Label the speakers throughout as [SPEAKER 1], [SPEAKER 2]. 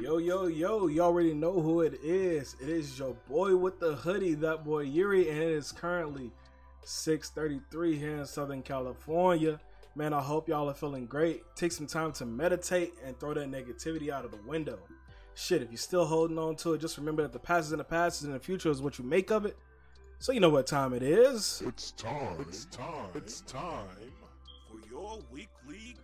[SPEAKER 1] Yo, yo, yo, you already know who it is. It is your boy with the hoodie, that boy Yuri, and it is currently 6:33 here in Southern California. Man, I hope y'all are feeling great. Take some time to meditate and throw that negativity out of the window. Shit, if you're still holding on to it, just remember that the past is in the past and the future is what you make of it. So you know what time it is.
[SPEAKER 2] It's time.
[SPEAKER 3] It's time. It's time for your weekly coat.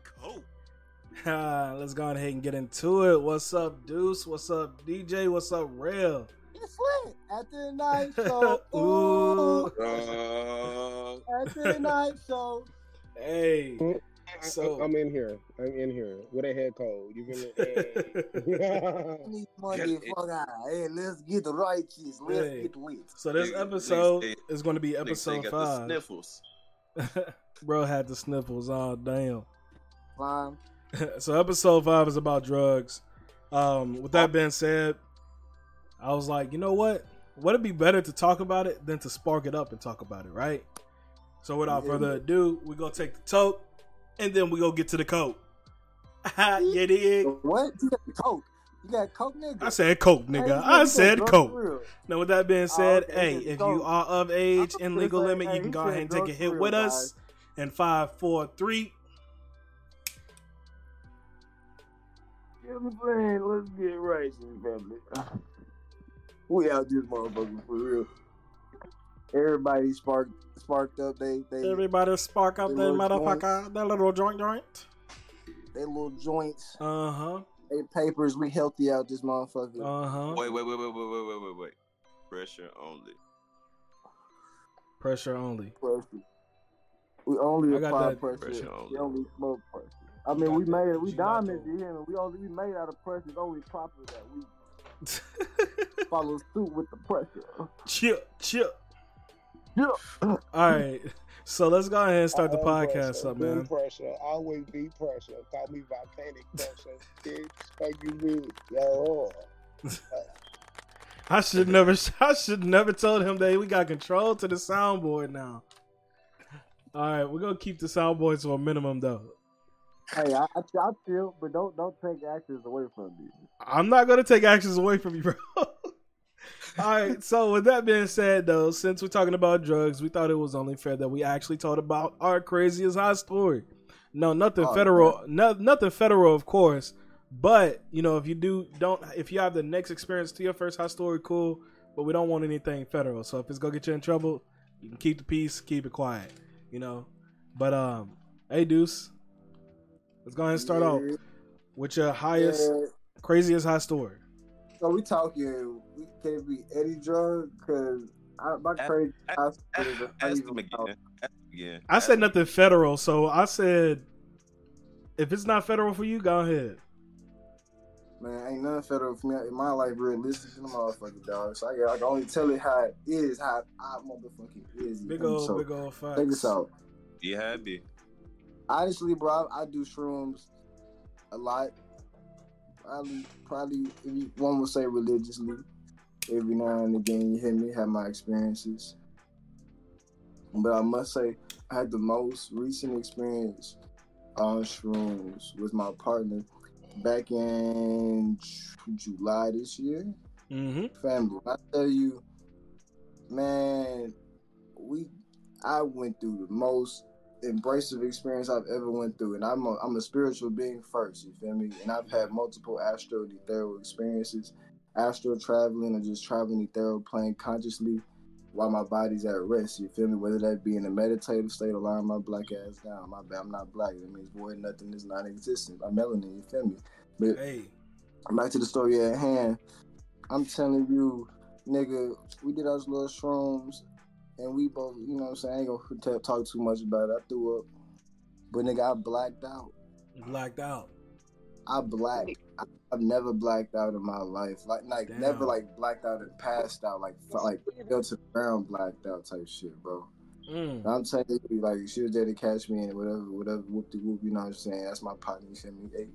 [SPEAKER 1] Let's go ahead and get into it. What's up, Deuce? What's up, DJ? What's up, Rail?
[SPEAKER 4] It's lit after the night show. Ooh,
[SPEAKER 1] Ooh.
[SPEAKER 3] Uh,
[SPEAKER 4] after the night show.
[SPEAKER 1] Hey.
[SPEAKER 5] I,
[SPEAKER 1] So-
[SPEAKER 5] am in here. I'm in here with a head cold. You feel me? Hey.
[SPEAKER 4] These motherfucker. Hey, let's get righteous. Let's
[SPEAKER 1] Hey.
[SPEAKER 4] get lit.
[SPEAKER 1] So this episode
[SPEAKER 6] niggas
[SPEAKER 1] is going to be
[SPEAKER 6] Niggas ain't
[SPEAKER 1] episode
[SPEAKER 6] got the
[SPEAKER 1] five.
[SPEAKER 6] sniffles.
[SPEAKER 1] Bro had the sniffles. Oh damn.
[SPEAKER 4] Fine.
[SPEAKER 1] so episode five is about drugs. Um, with that being said, I was like, you know what? Would it be better to talk about it than to spark it up and talk about it, right? So without
[SPEAKER 4] Yeah.
[SPEAKER 1] further ado, we go take the tote, and then we go get to the coat. you dig?
[SPEAKER 4] What? You got coke. You got coke, nigga.
[SPEAKER 1] I said coke, nigga. I said coke. Now, with that being said,
[SPEAKER 4] okay,
[SPEAKER 1] hey, if
[SPEAKER 4] go.
[SPEAKER 1] you are of age and legal limit,
[SPEAKER 4] hey,
[SPEAKER 1] you can go ahead and take a hit
[SPEAKER 4] for
[SPEAKER 1] with
[SPEAKER 4] real,
[SPEAKER 1] us. And five, four, three.
[SPEAKER 4] I'm saying? Let's get righteous, family. We out this motherfucker for real. Everybody sparked sparked up. They they
[SPEAKER 1] Everybody spark up
[SPEAKER 4] They
[SPEAKER 1] that motherfucker, that little joint joint.
[SPEAKER 4] they little joints.
[SPEAKER 1] Uh huh.
[SPEAKER 4] They papers. We healthy out this motherfucker.
[SPEAKER 1] Uh huh.
[SPEAKER 6] Wait, wait, wait, wait, wait, wait, wait, wait, wait. Pressure only.
[SPEAKER 1] Pressure only.
[SPEAKER 4] pressure. We only
[SPEAKER 1] I
[SPEAKER 4] apply pressure.
[SPEAKER 6] pressure only.
[SPEAKER 4] We only smoke pressure. I mean, we made it. We
[SPEAKER 1] You got
[SPEAKER 4] diamonds,
[SPEAKER 1] that.
[SPEAKER 4] you? We only we made out of pressure. It's only proper that we follow suit with the pressure.
[SPEAKER 1] chill, chill.
[SPEAKER 4] Yeah.
[SPEAKER 1] All right. So let's go ahead and start the podcast
[SPEAKER 5] pressure,
[SPEAKER 1] up, man.
[SPEAKER 5] Pressure. Always be pressure. Call me volcanic pressure. Bitch. Fuck you, bitch. Yo.
[SPEAKER 1] I should never. I should never told him that we got control to the soundboard now. All right, we're gonna keep the soundboard to a minimum though.
[SPEAKER 4] Hey, I, I, I feel, but don't don't take actions away from me.
[SPEAKER 1] I'm not gonna take actions away from you, bro. All right. So with that being said, though, since we're talking about drugs, we thought it was only fair that we actually talked about our craziest high story. No, nothing
[SPEAKER 4] Oh,
[SPEAKER 1] federal. No, nothing federal, of course. But you know, if you do don't, if you have the next experience to your first high story, cool. But we don't want anything federal. So if it's gonna get you in trouble, you can keep the peace, keep it quiet. You know. But um, hey, Deuce, let's go ahead and start off with your highest,
[SPEAKER 4] yeah.
[SPEAKER 1] craziest high story.
[SPEAKER 4] So we talking. We can it be Eddie drug? Cause my
[SPEAKER 6] Ask-
[SPEAKER 4] crazy
[SPEAKER 6] ask-
[SPEAKER 4] house is a- I
[SPEAKER 6] Ask
[SPEAKER 4] even
[SPEAKER 6] him again. Ask him again.
[SPEAKER 1] I said nothing federal, so I said if it's not federal for you, go ahead.
[SPEAKER 4] Man, ain't nothing federal for me in my life realistic to the motherfucking dog. So I, I can only tell it how it is, how I motherfucking is. you
[SPEAKER 1] Big
[SPEAKER 4] feel me?
[SPEAKER 1] old,
[SPEAKER 4] so,
[SPEAKER 1] big old facts.
[SPEAKER 4] Check this out.
[SPEAKER 6] Be happy.
[SPEAKER 4] Honestly, bro, I, I do shrooms a lot. Probably, probably, one would say religiously. Every now and again, you hear me have my experiences. But I must say, I had the most recent experience on shrooms with my partner back in July this year.
[SPEAKER 1] Mm-hmm.
[SPEAKER 4] Family, I tell you, man, we I went through the most embracive experience I've ever went through, and I'm a, I'm a spiritual being first. You feel me? And I've had multiple astral ethereal experiences, astral traveling, or just traveling ethereal plane consciously while my body's at rest. You feel me? Whether that be in a meditative state or lying my black ass down. My bad, I'm not black. That means void, nothing is non-existent. I'm melanin. You feel me? But
[SPEAKER 1] Hey,
[SPEAKER 4] back to the story at hand. I'm telling you, nigga, we did those little shrooms, and we both, you know what I'm saying? I ain't gonna t- talk too much about it. I threw up, but nigga, I blacked out.
[SPEAKER 1] blacked out.
[SPEAKER 4] I blacked. I, I've never blacked out in my life. Like, like
[SPEAKER 1] Damn.
[SPEAKER 4] never like blacked out and passed out. Like, like fell to the ground, blacked out type shit, bro.
[SPEAKER 1] Mm.
[SPEAKER 4] I'm telling you, like she was there to catch me and whatever, whatever, whoop de whoop. You know what I'm saying? That's my partner. You feel me? Hey,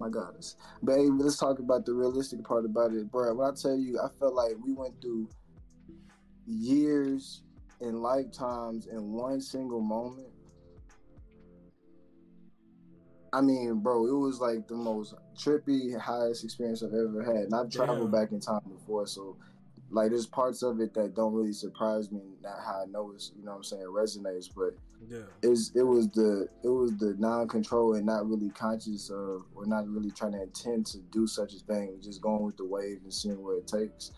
[SPEAKER 4] my goddess. But hey, let's talk about the realistic part about it, bro. When I tell you, I felt like we went through years and lifetimes in one single moment. I mean, bro, it was like the most trippy, highest experience I've ever had. And I've traveled
[SPEAKER 1] Damn.
[SPEAKER 4] back in time before, so like there's parts of it that don't really surprise me. Not how I know it's, you know what I'm saying, resonates, but
[SPEAKER 1] Yeah.
[SPEAKER 4] is it was the it was the non-control and not really conscious of or not really trying to intend to do such a thing, just going with the wave and seeing where it takes.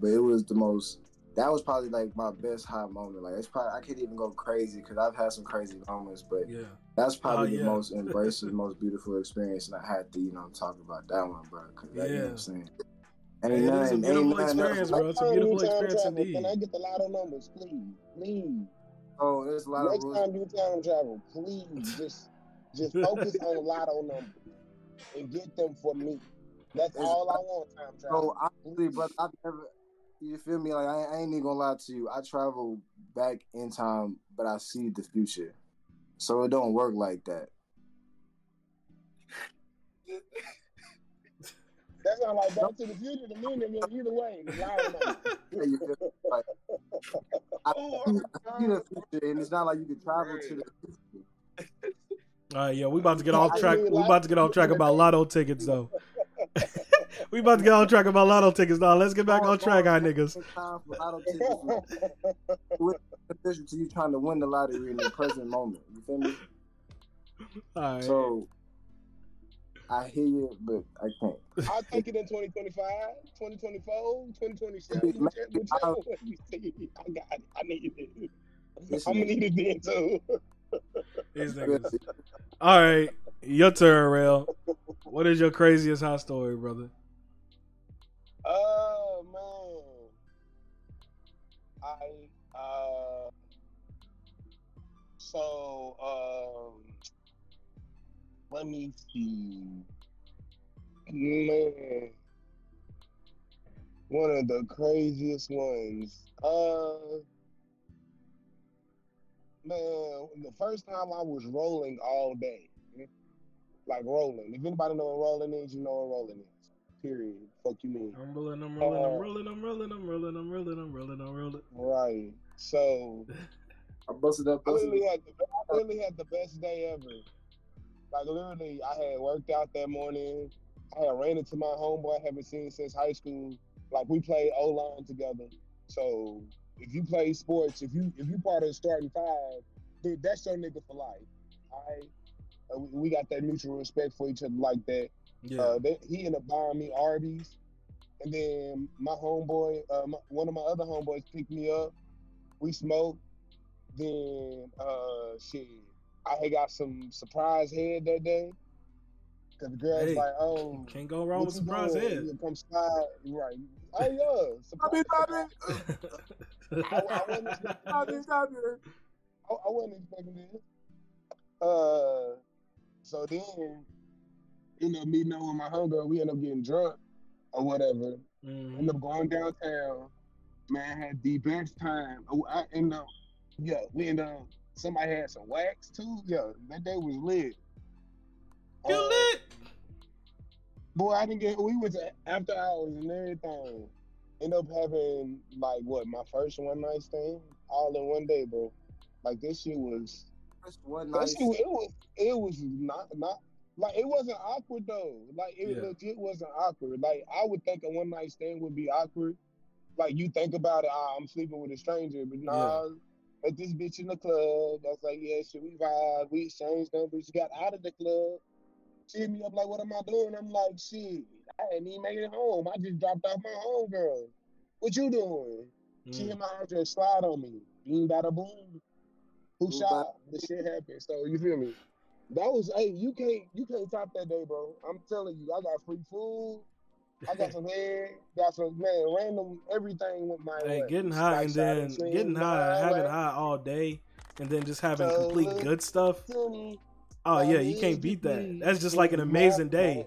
[SPEAKER 4] But it was the most. That was probably like my best high moment. Like it's probably I can't even go crazy because I've had some crazy moments, but
[SPEAKER 1] Yeah.
[SPEAKER 4] that's oh, probably
[SPEAKER 1] Oh,
[SPEAKER 4] the
[SPEAKER 1] yeah.
[SPEAKER 4] most embracive, most beautiful experience, and I had to you know talk about that one, bro. Cause that, you know what
[SPEAKER 1] Yeah.
[SPEAKER 4] I'm saying.
[SPEAKER 1] It is a
[SPEAKER 4] nothing-
[SPEAKER 1] beautiful
[SPEAKER 4] nothing else
[SPEAKER 1] experience,
[SPEAKER 4] like-
[SPEAKER 1] bro. It's a
[SPEAKER 5] time
[SPEAKER 1] beautiful experience
[SPEAKER 5] travel,
[SPEAKER 1] indeed.
[SPEAKER 5] Can I get the lotto numbers, please? Please.
[SPEAKER 4] Oh, there's a lot
[SPEAKER 5] Next
[SPEAKER 4] of rules.
[SPEAKER 5] time you time travel, please just just focus on lotto numbers and get them for me. That's
[SPEAKER 4] It's-
[SPEAKER 5] all I want. Time oh, travel.
[SPEAKER 4] So honestly, brother, I've never. You feel me? Like I, I ain't even gonna lie to you. I travel back in time, but I see the future, so it don't work like that.
[SPEAKER 5] That's not like Back to the Future to me. Nigga. Either way, the lotto.
[SPEAKER 4] Yeah, you feel? Like, I,
[SPEAKER 6] Oh,
[SPEAKER 4] see, I see the future, and it's not like you can travel to the future.
[SPEAKER 1] All right, yeah, we about to get off track. We about to get off track about lotto tickets, though. We about to get on track about lotto tickets, now. Let's get back on track, our niggas.
[SPEAKER 4] It's time for lotto tickets. It's beneficial to you trying to win the lottery in the present moment. You feel me?
[SPEAKER 1] All right.
[SPEAKER 4] So I hear you, but I can't.
[SPEAKER 5] I'll take it in 2025, 2024, 2027.
[SPEAKER 4] Maybe-
[SPEAKER 5] Whichever,
[SPEAKER 4] maybe
[SPEAKER 5] whichever
[SPEAKER 4] I'll-
[SPEAKER 5] one you see. I got it. I need it.
[SPEAKER 4] Listen,
[SPEAKER 5] I'm gonna need it then too.
[SPEAKER 1] These niggas. All right, your turn, Rail. What is your craziest hot story, brother?
[SPEAKER 5] Oh man. I uh so um let me see. Man. One of the craziest ones. Uh man, the first time I was rolling all day. Like rolling. If anybody know what rolling is, you know what rolling is. Period. Fuck you mean.
[SPEAKER 1] I'm rolling, I'm rolling, I'm rolling, I'm rolling, I'm rolling, I'm rolling, I'm rolling, I'm rolling.
[SPEAKER 5] Right. So
[SPEAKER 4] I busted up.
[SPEAKER 5] I literally had the I really had the best day ever. Like literally, I had worked out that morning. I had ran into my homeboy I haven't seen since high school. Like we played O line together. So if you play sports, if you if you part of the starting five, dude, that's your nigga for life. All right. Uh, we- we got that mutual respect for each other like that.
[SPEAKER 1] Yeah.
[SPEAKER 5] Uh, they, he ended up buying me Arby's, and then my homeboy, uh, my, one of my other homeboys, picked me up. We smoked. Then, uh, shit, I had got some surprise head that day. Cause the girl
[SPEAKER 1] Hey,
[SPEAKER 5] was like, "Oh,
[SPEAKER 1] Can't go wrong with
[SPEAKER 5] you
[SPEAKER 1] surprise
[SPEAKER 5] doing?
[SPEAKER 1] head.
[SPEAKER 5] You come slide, right? Oh yeah, surprise. I, I wasn't expecting. I, I wasn't expecting this. Uh, so then, end up meeting up with my homegirl. We end up getting drunk or whatever.
[SPEAKER 1] Mhm.
[SPEAKER 5] End up going downtown. Man, had the best time. Oh, I end up, yeah, we end up. Somebody had some wax too. Yeah, that day was lit.
[SPEAKER 1] You
[SPEAKER 5] Uh,
[SPEAKER 1] lit?
[SPEAKER 5] Boy, I didn't get. We was after hours and everything. End up having like what my first one night stand all in one day, bro. Like this shit was.
[SPEAKER 4] First one
[SPEAKER 5] That
[SPEAKER 4] night.
[SPEAKER 5] shit, it was. It was not not like it wasn't awkward though. Like it
[SPEAKER 1] Yeah.
[SPEAKER 5] legit wasn't awkward. Like I would think a one night stand would be awkward. Like you think about it, ah, I'm sleeping with a stranger, but nah. Met this bitch in the club. I was like, yeah, shit, we vibe. We exchanged numbers. She got out of the club. She hit me up like, what am I doing? I'm like, shit, I hadn't even made it home. I just dropped off my homegirl. What you doing? She
[SPEAKER 1] Mm.
[SPEAKER 5] hit my address, slide on me. Boom, bada boom. Who shot? The shit happened. So you feel me? That was hey, you can't you can't top that day, bro. I'm telling you, I got free food. I got some head, got some man, random everything with my
[SPEAKER 1] Hey,
[SPEAKER 5] way.
[SPEAKER 1] getting high
[SPEAKER 5] Like
[SPEAKER 1] and then
[SPEAKER 5] swing,
[SPEAKER 1] getting high,
[SPEAKER 5] my
[SPEAKER 1] having
[SPEAKER 5] way.
[SPEAKER 1] high all day, and then just having
[SPEAKER 5] So,
[SPEAKER 1] complete
[SPEAKER 5] look,
[SPEAKER 1] good stuff.
[SPEAKER 5] Me?
[SPEAKER 1] Oh
[SPEAKER 5] My
[SPEAKER 1] yeah, you can't beat that. That's just like an amazing day.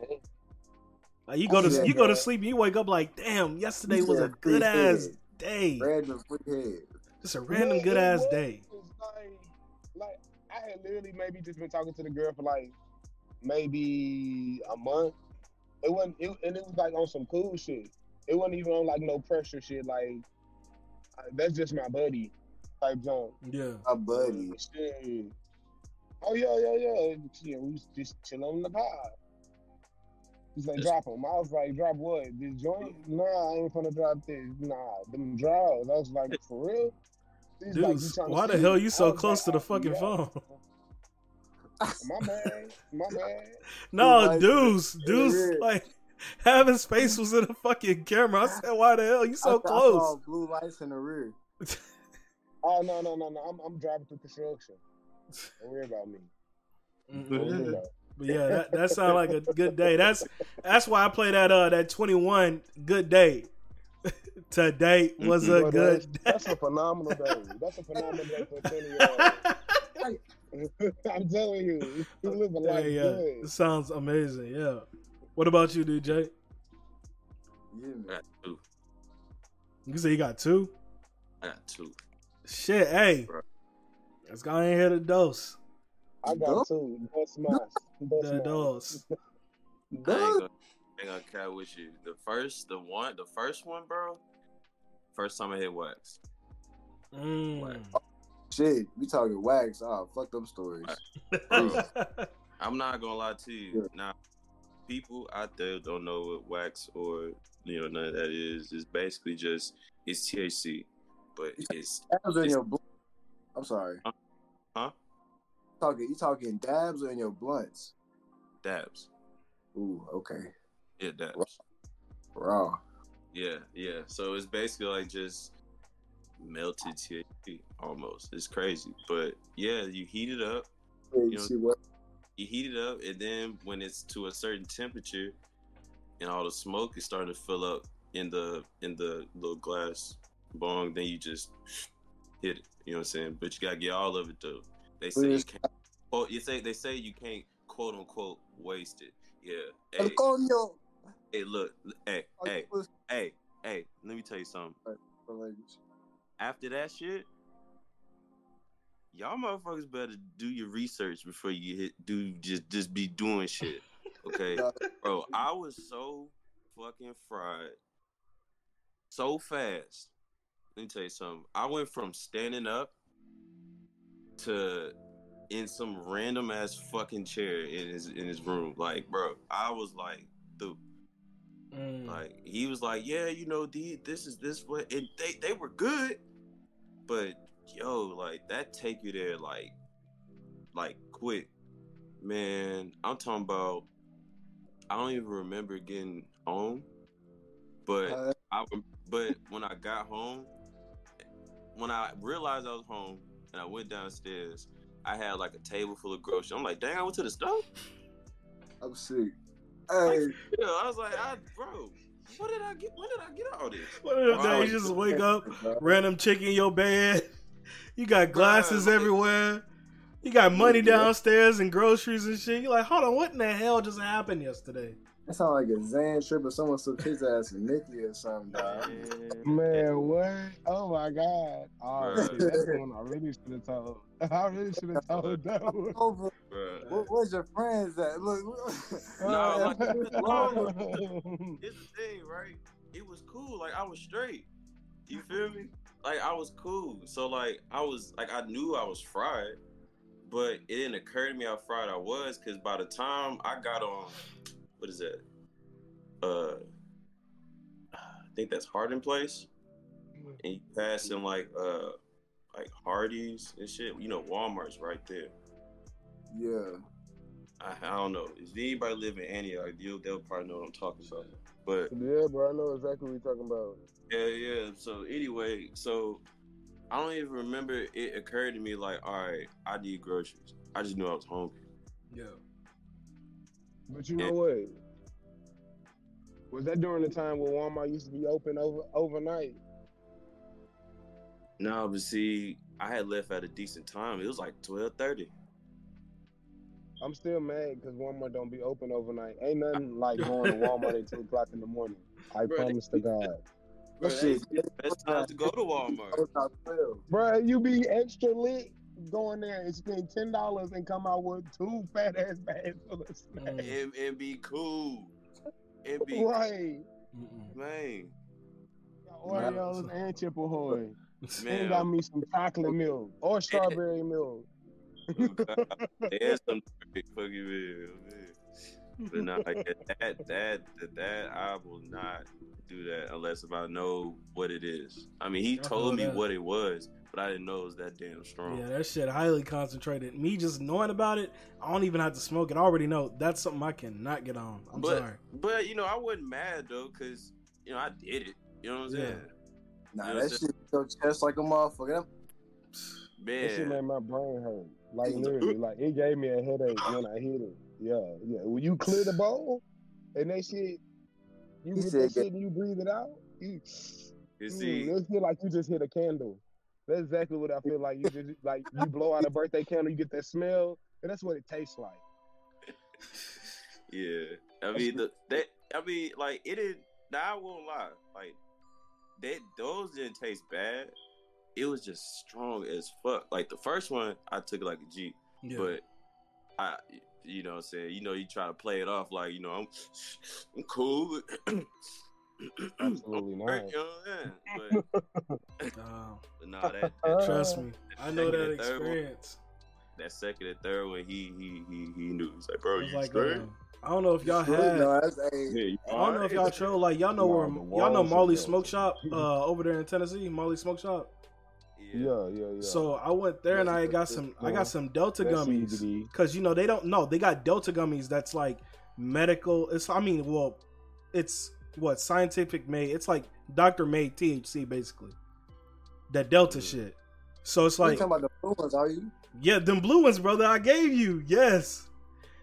[SPEAKER 1] Like you go to
[SPEAKER 4] Yeah,
[SPEAKER 1] you go to sleep, and you wake up like, damn, yesterday was a good ass day.
[SPEAKER 4] Random free head.
[SPEAKER 1] Just a random good ass day.
[SPEAKER 5] Like, like I had literally maybe just been talking to the girl for like maybe a month. It wasn't, it, and it was like on some cool shit. It wasn't even on like no pressure shit. Like uh, that's just my buddy type junk.
[SPEAKER 1] Yeah.
[SPEAKER 4] My buddy.
[SPEAKER 5] Shit. Oh yeah, yeah, yeah. Yeah, we was just chilling on the pod. He's like,
[SPEAKER 6] That's-
[SPEAKER 5] drop them. I was like, drop what? This joint? Nah, I ain't gonna drop this. Nah, them draws. I was like, for real? He's like,
[SPEAKER 1] Dude,
[SPEAKER 5] "You
[SPEAKER 1] why the hell
[SPEAKER 5] me?"
[SPEAKER 1] you so
[SPEAKER 5] was
[SPEAKER 1] close to the fucking
[SPEAKER 5] yeah.
[SPEAKER 1] phone?
[SPEAKER 5] My man, my man.
[SPEAKER 1] No,
[SPEAKER 4] like,
[SPEAKER 1] dudes,
[SPEAKER 4] yeah,
[SPEAKER 1] dudes,
[SPEAKER 4] yeah.
[SPEAKER 1] like having space was in the fucking camera. I said, why the hell you
[SPEAKER 4] I
[SPEAKER 1] so
[SPEAKER 4] saw- I saw
[SPEAKER 1] close?
[SPEAKER 4] blue lights in the rear.
[SPEAKER 5] Oh no, no, no, no. I'm, I'm driving through construction. Don't worry about me. About
[SPEAKER 1] But yeah, that, that sounds like a good day. That's that's why I play that uh that twenty one good day. Today was a
[SPEAKER 5] But
[SPEAKER 1] good
[SPEAKER 5] that's,
[SPEAKER 1] day.
[SPEAKER 5] that's a phenomenal day. That's a phenomenal day for a 20 year. I'm telling you, you living
[SPEAKER 1] yeah,
[SPEAKER 5] life
[SPEAKER 1] yeah.
[SPEAKER 5] good.
[SPEAKER 1] It sounds amazing. Yeah. What about you, DJ?
[SPEAKER 4] Yeah, man.
[SPEAKER 6] I got two.
[SPEAKER 1] You say you got two?
[SPEAKER 6] I got two.
[SPEAKER 1] Shit, hey.
[SPEAKER 6] Bro.
[SPEAKER 1] Let's go ahead and hit a dose.
[SPEAKER 5] I got two. Dos más. Dos
[SPEAKER 1] The
[SPEAKER 5] más.
[SPEAKER 1] dose.
[SPEAKER 6] I ain't gonna, I ain't gonna cat with you. The first, the one, the first one, bro. First time I hit wax.
[SPEAKER 1] Mm.
[SPEAKER 4] Shit, we talking wax. Oh, fuck them stories.
[SPEAKER 6] Bro, I'm not gonna lie to you.
[SPEAKER 4] Yeah.
[SPEAKER 6] Now, people out there don't know what wax or you know none of that is. It's basically just it's THC, but it's
[SPEAKER 4] Dabs in your blunt. I'm sorry.
[SPEAKER 6] Huh?
[SPEAKER 4] Talking, you talking dabs or in your blunts?
[SPEAKER 6] dabs.
[SPEAKER 4] Ooh, okay.
[SPEAKER 6] Yeah, dabs.
[SPEAKER 4] Raw.
[SPEAKER 6] Yeah, yeah. So it's basically like just melted THC almost. It's crazy, but yeah, you heat it up.
[SPEAKER 4] You
[SPEAKER 6] You know-
[SPEAKER 4] see what?
[SPEAKER 6] You heat it up, and then when it's to a certain temperature, and all the smoke is starting to fill up in the in the little glass bong, then you just hit it. You know what I'm saying? But you gotta get all of it though. They say you can't. Quote, you say they say you can't quote unquote waste it. Yeah. Hey. Hey, look. Hey,
[SPEAKER 4] Oh,
[SPEAKER 6] hey, hey, hey. Let me tell you something. After that shit, y'all motherfuckers better do your research before you hit. Do just just be doing shit. Okay, bro. I was so fucking fried, so fast. Let me tell you something. I went from standing up to in some random ass fucking chair in his in his room. Like, bro, I was like, dude.
[SPEAKER 1] Mm.
[SPEAKER 6] Like he was like, yeah, you know, the this is this what, and they they were good, but yo, like that take you there, like, like quick, man. I'm talking about. I don't even remember getting home, but
[SPEAKER 4] Uh,
[SPEAKER 6] I but when I got home, when I realized I was home and I went downstairs, I had like a table full of groceries. I'm like, dang, I went to the store.
[SPEAKER 4] I'm sick. Hey,
[SPEAKER 6] Yeah, I was like, I, bro, what did I get? When did I get all this?
[SPEAKER 1] One of them days you just wake up, random chick in your bed. You got glasses
[SPEAKER 6] Bruh,
[SPEAKER 1] everywhere. You got money downstairs and groceries and shit. You're like, hold on, what in the hell just happened yesterday?
[SPEAKER 4] That sound like a Xan trip or someone took his ass in Nikki or something, dog.
[SPEAKER 5] Man, what? Oh my God. Oh,
[SPEAKER 6] Bruh.
[SPEAKER 5] shit, that's the one I really should have told. I really should have told that one.
[SPEAKER 4] Over.
[SPEAKER 6] Bruh.
[SPEAKER 4] Where, where's your friends at? Look.
[SPEAKER 6] No, like. It's the thing, right? It was cool. Like I was straight. You feel me? Like I was cool. So like I was like I knew I was fried, but it didn't occur to me how fried I was because by the time I got on, what is that? Uh, I think that's Hardin Place, and you pass in like uh like Hardee's and shit. You know Walmart's right there.
[SPEAKER 4] yeah.
[SPEAKER 6] I, I don't know. If anybody live in Antioch, they'll, they'll probably know what I'm talking about. But
[SPEAKER 5] Yeah, bro, I know exactly what you're talking about.
[SPEAKER 6] yeah, yeah. So anyway, so I don't even remember it occurred to me like, all right, I need groceries. I just knew I was hungry.
[SPEAKER 1] Yeah.
[SPEAKER 5] But you know what? Was that during the time when Walmart used to be open over overnight?
[SPEAKER 6] No, but see, I had left at a decent time. It was like twelve thirty.
[SPEAKER 5] I'm still mad because Walmart don't be open overnight. Ain't nothing like going to Walmart at two o'clock in the morning. I
[SPEAKER 6] Bro,
[SPEAKER 5] promise to God.
[SPEAKER 6] Bro, that's
[SPEAKER 4] shit-
[SPEAKER 6] the best time to go to Walmart.
[SPEAKER 4] I was not twelve.
[SPEAKER 5] Bro, you be extra lit going there and spend ten dollars and come out with two fat ass bags full of snacks.
[SPEAKER 1] Mm.
[SPEAKER 6] And, and be cool. And be
[SPEAKER 5] Right.
[SPEAKER 1] Mm-mm.
[SPEAKER 6] man.
[SPEAKER 5] Oreos and Chipple Ahoy.
[SPEAKER 6] Man,
[SPEAKER 5] And got me some chocolate milk or strawberry milk.
[SPEAKER 6] There's some big fucking man, man. But nah, like that, that, that, that, I will not do that unless if I know what it is. I mean, he told me what it was, but I didn't know it was that damn strong.
[SPEAKER 1] Yeah, that shit highly concentrated. Me just knowing about it, I don't even have to smoke it. I already know that's something I cannot get on. I'm
[SPEAKER 6] but,
[SPEAKER 1] sorry.
[SPEAKER 6] but you know, I wasn't mad though, cause you know I did it. You know what I'm
[SPEAKER 1] Yeah.
[SPEAKER 6] saying?
[SPEAKER 4] Nah,
[SPEAKER 6] Yeah,
[SPEAKER 4] that
[SPEAKER 6] it's
[SPEAKER 4] shit your chest like a motherfucker. Man.
[SPEAKER 5] That shit made my brain hurt. Like literally, like it gave me a headache when I hit it. Yeah, yeah. When you clear the bowl and that shit, you
[SPEAKER 4] He
[SPEAKER 5] get
[SPEAKER 4] said
[SPEAKER 5] that shit and you breathe it out. You,
[SPEAKER 6] you
[SPEAKER 5] mm,
[SPEAKER 6] see,
[SPEAKER 5] it feel like you just hit a candle. That's exactly what I feel like. You just like you blow out a birthday candle, you get that smell, and that's what it tastes like.
[SPEAKER 6] yeah. I mean, the that I mean, like it did. Now I won't lie, like that. Those didn't taste bad. It was just strong as fuck. Like the first one, I took it like a G.
[SPEAKER 1] Yeah.
[SPEAKER 6] But I, you know, what I'm saying, you know, you try to play it off like, you know, I'm, I'm cool.
[SPEAKER 5] Absolutely not.
[SPEAKER 6] You know what But,
[SPEAKER 1] Um,
[SPEAKER 6] but nah, that, that
[SPEAKER 1] trust me, I know that
[SPEAKER 6] and third one-
[SPEAKER 1] experience.
[SPEAKER 6] that second and third one, he he he he knew. He's like, bro,
[SPEAKER 1] It's
[SPEAKER 6] you
[SPEAKER 1] like,
[SPEAKER 6] straight?
[SPEAKER 1] um, I don't know if y'all
[SPEAKER 4] Straight?
[SPEAKER 1] had.
[SPEAKER 4] No, that's
[SPEAKER 6] Yeah,
[SPEAKER 4] hey,
[SPEAKER 6] you
[SPEAKER 1] I don't know if y'all
[SPEAKER 6] alright?
[SPEAKER 1] troll like y'all know
[SPEAKER 5] Nah,
[SPEAKER 1] where y'all know Molly. Smoke Shop uh, over there in Tennessee. Molly Smoke Shop.
[SPEAKER 5] Yeah, yeah, yeah.
[SPEAKER 1] So I went there and I
[SPEAKER 4] yeah,
[SPEAKER 1] got
[SPEAKER 4] yeah.
[SPEAKER 1] some. I got some Delta
[SPEAKER 5] That's
[SPEAKER 1] gummies because you know they don't know they got Delta gummies that's like medical. It's I mean well, it's what scientific made. It's like doctor made THC basically. That Delta
[SPEAKER 6] Mm.
[SPEAKER 1] shit. So it's
[SPEAKER 4] you
[SPEAKER 1] like
[SPEAKER 4] talking about the blue ones, are you?
[SPEAKER 1] yeah, them blue ones, brother. I gave you yes.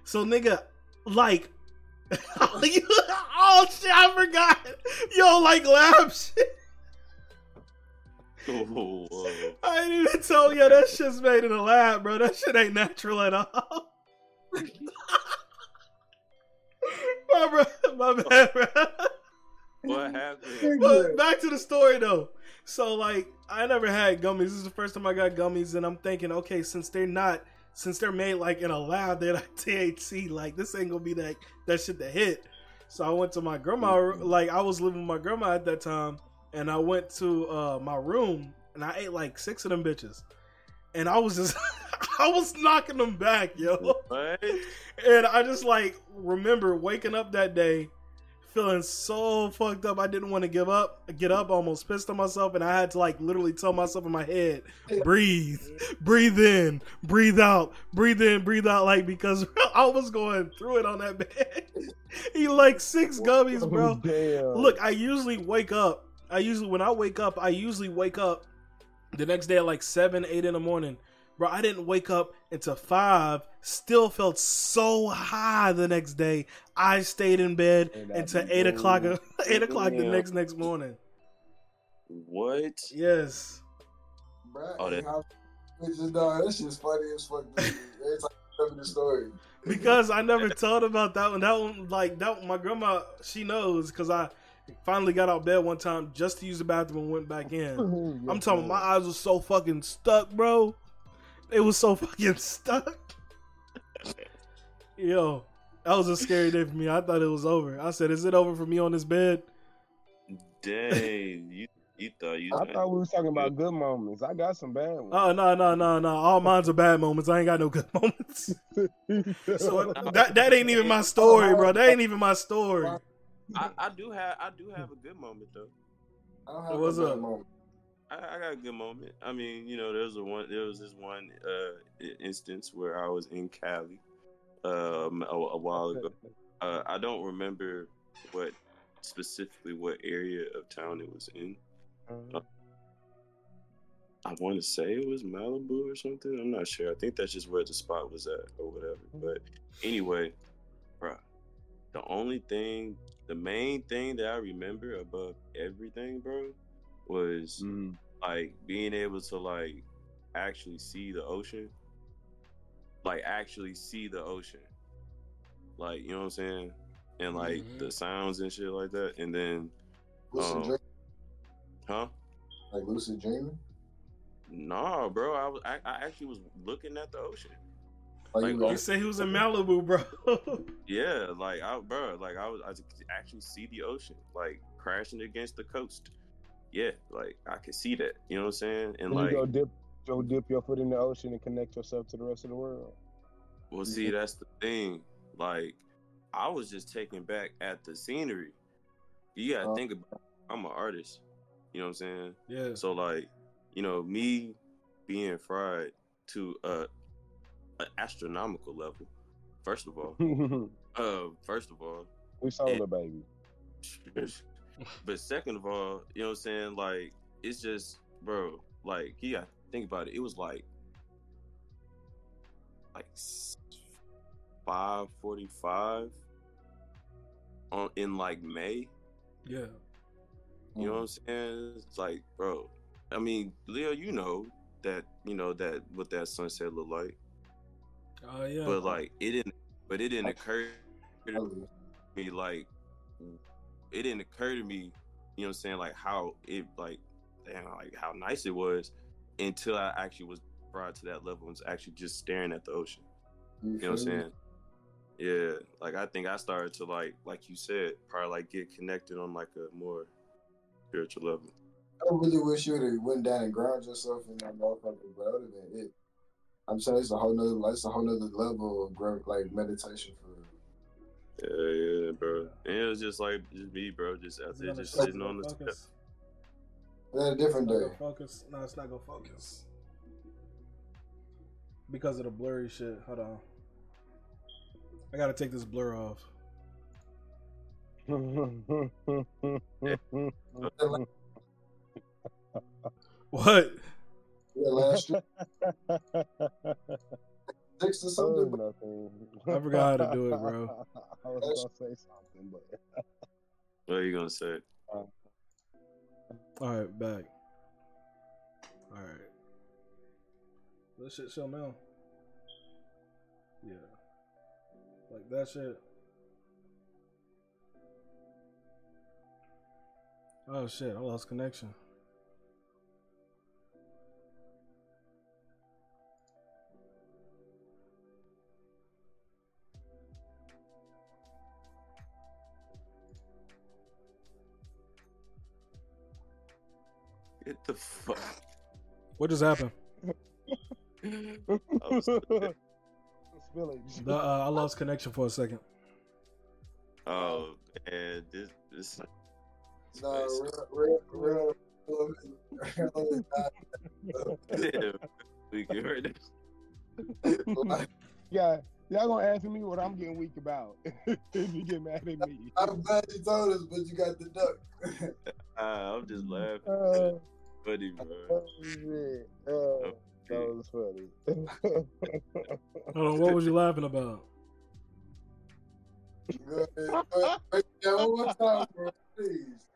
[SPEAKER 1] So nigga, like. oh shit! I forgot. Yo, like lab shit.
[SPEAKER 6] Oh, whoa.
[SPEAKER 1] I didn't even tell you that shit's made in a lab, bro. That shit ain't natural at all. my bro, my bad, bro.
[SPEAKER 6] What happened?
[SPEAKER 1] But back to the story though. So like, I never had gummies. This is the first time I got gummies, and I'm thinking, okay, since they're not, since they're made like in a lab, they're like THC. Like this ain't gonna be that that shit to hit. So I went to my grandma. Like I was living with my grandma at that time, and I went to uh, my room and I ate like six of them bitches, and I was just, I was knocking them back, yo.
[SPEAKER 6] What?
[SPEAKER 1] And I just like remember waking up that day feeling so fucked up. I didn't want to give up, get up, almost pissed on myself, and I had to like literally tell myself in my head, breathe, breathe in, breathe out, breathe in, breathe out, like because I was going through it on that bed. he like six oh, gummies, bro.
[SPEAKER 5] Oh.
[SPEAKER 1] Look, I usually wake up. I usually when I wake up, I usually wake up the next day at like seven, eight in the morning. Bro, I didn't wake up until five. Still felt so high the next day. I stayed in bed
[SPEAKER 5] And
[SPEAKER 1] until
[SPEAKER 5] be
[SPEAKER 1] eight o'clock. Eight o'clock the next next morning.
[SPEAKER 6] What?
[SPEAKER 1] Yes.
[SPEAKER 4] Bruh,
[SPEAKER 6] Oh, that-
[SPEAKER 4] how- it's just, dog, that shit's funny as fuck. dude. Every time the story.
[SPEAKER 1] because I never told about that one. That one, like that, one, my grandma, she knows because I finally got out of bed one time just to use the bathroom and went back in. I'm talking. My eyes were so fucking stuck, bro. It was so fucking stuck. Yo, that was a scary day for me. I thought it was over. I said, "Is it over for me on this bed?"
[SPEAKER 6] Dang, you you thought you?
[SPEAKER 5] I thought we were talking about good moments. I got some bad ones.
[SPEAKER 1] Oh no, no, no, no. All mine's are bad moments. I ain't got no good moments. So that that ain't even my story, bro. That ain't even my story.
[SPEAKER 6] I, I do have I do have a good moment though.
[SPEAKER 4] I don't have
[SPEAKER 1] What's
[SPEAKER 4] a bad
[SPEAKER 1] up?
[SPEAKER 4] moment.
[SPEAKER 6] I, I got a good moment. I mean, you know, there was a one. There was this one uh, instance where I was in Cali um, a, a while ago. Uh, I don't remember what specifically what area of town it was in. I want to say it was Malibu or something. I'm not sure. I think that's just where the spot was at or whatever. But anyway, bro, the only thing, the main thing that I remember above everything, bro, was
[SPEAKER 5] Mm.
[SPEAKER 6] like being able to like actually see the ocean. Like actually see the ocean. Like you know what i'm saying? And like
[SPEAKER 1] Mhm.
[SPEAKER 6] the sounds and shit like that. And then
[SPEAKER 4] Lucid
[SPEAKER 6] Um,
[SPEAKER 4] dream,
[SPEAKER 6] huh?
[SPEAKER 4] Like lucid dreaming.
[SPEAKER 6] nah bro. I was I, I actually was looking at the ocean.
[SPEAKER 4] Like,
[SPEAKER 6] Like,
[SPEAKER 4] you
[SPEAKER 1] He
[SPEAKER 4] like,
[SPEAKER 1] said he was in Malibu, bro.
[SPEAKER 6] yeah like i bro like i was i actually see the ocean like crashing against the coast yeah like i could see that you know what i'm saying and
[SPEAKER 5] When
[SPEAKER 6] like
[SPEAKER 5] you go dip, Go dip your foot in the ocean and connect yourself to the rest of the world.
[SPEAKER 6] Well, see, that's the thing. Like, I was just taken back at the scenery. You gotta
[SPEAKER 4] Oh.
[SPEAKER 6] think about. It. I'm an artist. You know what I'm saying?
[SPEAKER 1] Yeah.
[SPEAKER 6] So like, you know, me being fried to a an astronomical level. First of all, uh, first of all,
[SPEAKER 5] solar baby.
[SPEAKER 6] but second of all, you know what I'm saying? Like, it's just, bro. Like, yeah, think about it. It was like, like five forty-five on in like May.
[SPEAKER 1] Yeah.
[SPEAKER 6] You know what mm. I'm saying? It's like, bro. I mean, Leo, you know that you know that what that sunset looked like,
[SPEAKER 1] Oh yeah.
[SPEAKER 6] but like it didn't. But it didn't occur to me like it didn't occur to me. You know what I'm saying? Like how it like damn like how nice it was until I actually was brought to that level and was actually just staring at the ocean. You know what I'm saying? Yeah, like I think I started to like, like you said, probably like get connected on like a more spiritual level.
[SPEAKER 4] I really wish you would have went down and ground yourself in that motherfucker, but would have it. I'm saying it's a whole nother, it's a whole nother level of like meditation for.
[SPEAKER 6] Yeah, yeah, bro. And it was just like just me, bro, just out there, just sitting on the.
[SPEAKER 1] focus.
[SPEAKER 4] Then a different day.
[SPEAKER 1] focus. No, it's not gonna focus. Because of the blurry shit. Hold on. I gotta take this blur off. What?
[SPEAKER 4] Yeah, last year six or
[SPEAKER 5] Oh,
[SPEAKER 4] something. but
[SPEAKER 5] nothing.
[SPEAKER 1] I forgot how to do it, bro.
[SPEAKER 5] I was gonna say something, but
[SPEAKER 6] What are you gonna say?
[SPEAKER 1] All right, back. All right. This shit show now. Yeah. Like that shit. Oh shit! I lost connection.
[SPEAKER 6] Get the fuck.
[SPEAKER 1] What just happened?
[SPEAKER 6] I was-
[SPEAKER 1] The, uh, I lost connection for a second.
[SPEAKER 6] oh, and this this.
[SPEAKER 4] No, real, real, real, real,
[SPEAKER 6] Damn, we get right
[SPEAKER 4] like,
[SPEAKER 5] yeah, y'all gonna ask me what I'm getting weak about. if you get mad at me.
[SPEAKER 4] I'm glad you told us, but you got the duck.
[SPEAKER 6] Ah, I'm just laughing.
[SPEAKER 5] Uh,
[SPEAKER 6] Funny, bro.
[SPEAKER 5] oh, shit. Uh, that was funny.
[SPEAKER 1] Hold on, what was you laughing about?
[SPEAKER 4] Go ahead. Break- break one time, bro, please.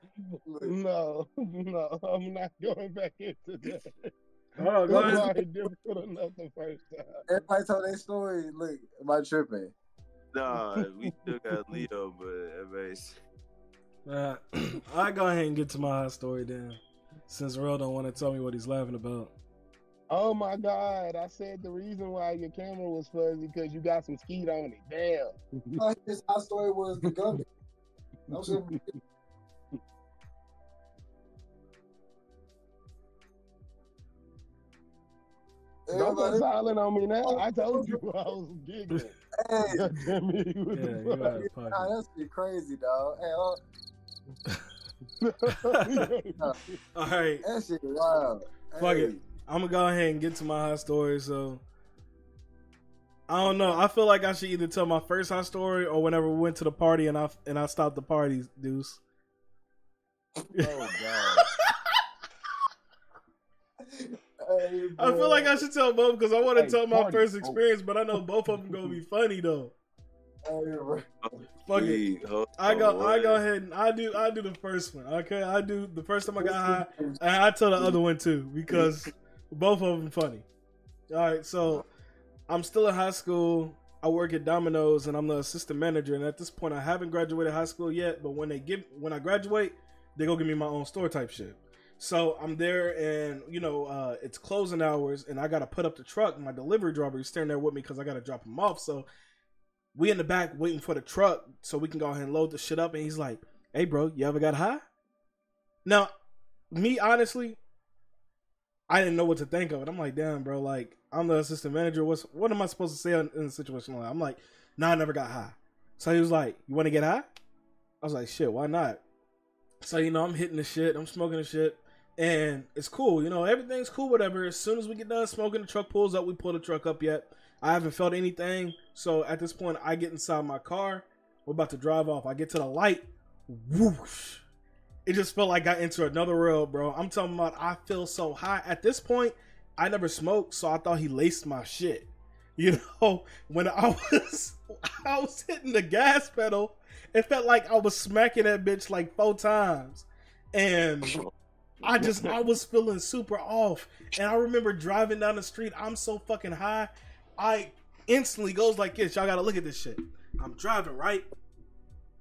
[SPEAKER 4] Look,
[SPEAKER 5] no, no, I'm not going back into that.
[SPEAKER 1] Hold on, go
[SPEAKER 5] That's
[SPEAKER 1] ahead.
[SPEAKER 5] why I did put enough the first time.
[SPEAKER 4] Everybody told their story. Look, am I tripping?
[SPEAKER 6] Nah, we still got Leo, but anyways.
[SPEAKER 1] Uh, I go ahead and get to my hot story then, since Real don't want to tell me what he's laughing about.
[SPEAKER 5] Oh my God! I said the reason why your camera was fuzzy because you got some skeet on it. Damn.
[SPEAKER 4] I thought his hot story was the gummy.
[SPEAKER 5] Don't go silent on me now. Oh, I told you I was giggling.
[SPEAKER 4] hey,
[SPEAKER 5] God damn it,
[SPEAKER 1] Yeah,
[SPEAKER 5] the
[SPEAKER 1] you
[SPEAKER 4] nah, that's shit crazy, dog. Hey, oh.
[SPEAKER 1] All right,
[SPEAKER 4] that shit wild.
[SPEAKER 1] Fuck
[SPEAKER 4] hey,
[SPEAKER 1] it. I'm gonna go ahead and get to my hot story. So I don't know. I feel like I should either tell my first hot story or whenever we went to the party and I and I stopped the party, Deuce.
[SPEAKER 5] oh God.
[SPEAKER 4] Hey,
[SPEAKER 1] I feel like I should tell both because I want to
[SPEAKER 5] Hey,
[SPEAKER 1] tell my
[SPEAKER 5] party.
[SPEAKER 1] first
[SPEAKER 5] Oh.
[SPEAKER 1] experience, but I know both of them gonna be funny though.
[SPEAKER 4] Hey, bro.
[SPEAKER 1] Fuck it.
[SPEAKER 6] Wait, hold
[SPEAKER 1] I go.
[SPEAKER 6] on,
[SPEAKER 1] I go ahead and I do. I do the first one. Okay, I do the first time I got high. And I tell the other one too because both of them funny. All right, so I'm still in high school. I work at Domino's and I'm the assistant manager. And at this point, I haven't graduated high school yet. But when they give, when I graduate, they go give me my own store type shit. So I'm there, and you know, uh, it's closing hours, and I gotta put up the truck. My delivery driver is standing there with me because I gotta drop him off. So we in the back waiting for the truck so we can go ahead and load the shit up. And he's like, ", Hey, bro, you ever got high? Now, me honestly, I didn't know what to think of it. I'm like, damn, bro, like I'm the assistant manager. What's what am I supposed to say in, in a situation like? I'm like, nah, I never got high. So he was like, You wanna get high? I was like, shit, why not? So, you know, I'm hitting the shit, I'm smoking the shit, and it's cool, you know, everything's cool, whatever. As soon as we get done smoking, the truck pulls up, we pull the truck up yet. I haven't felt anything. So at this point, I get inside my car. We're about to drive off. I get to the light. Whoosh. It just felt like I entered another world, bro. I'm talking about I feel so high. At this point, I never smoked, so I thought he laced my shit. You know, when I was I was hitting the gas pedal, it felt like I was smacking that bitch like four times. And I just I was feeling super off. And I remember driving down the street, I'm so fucking high. I instantly goes like this. Y'all gotta look at this shit. I'm driving, right?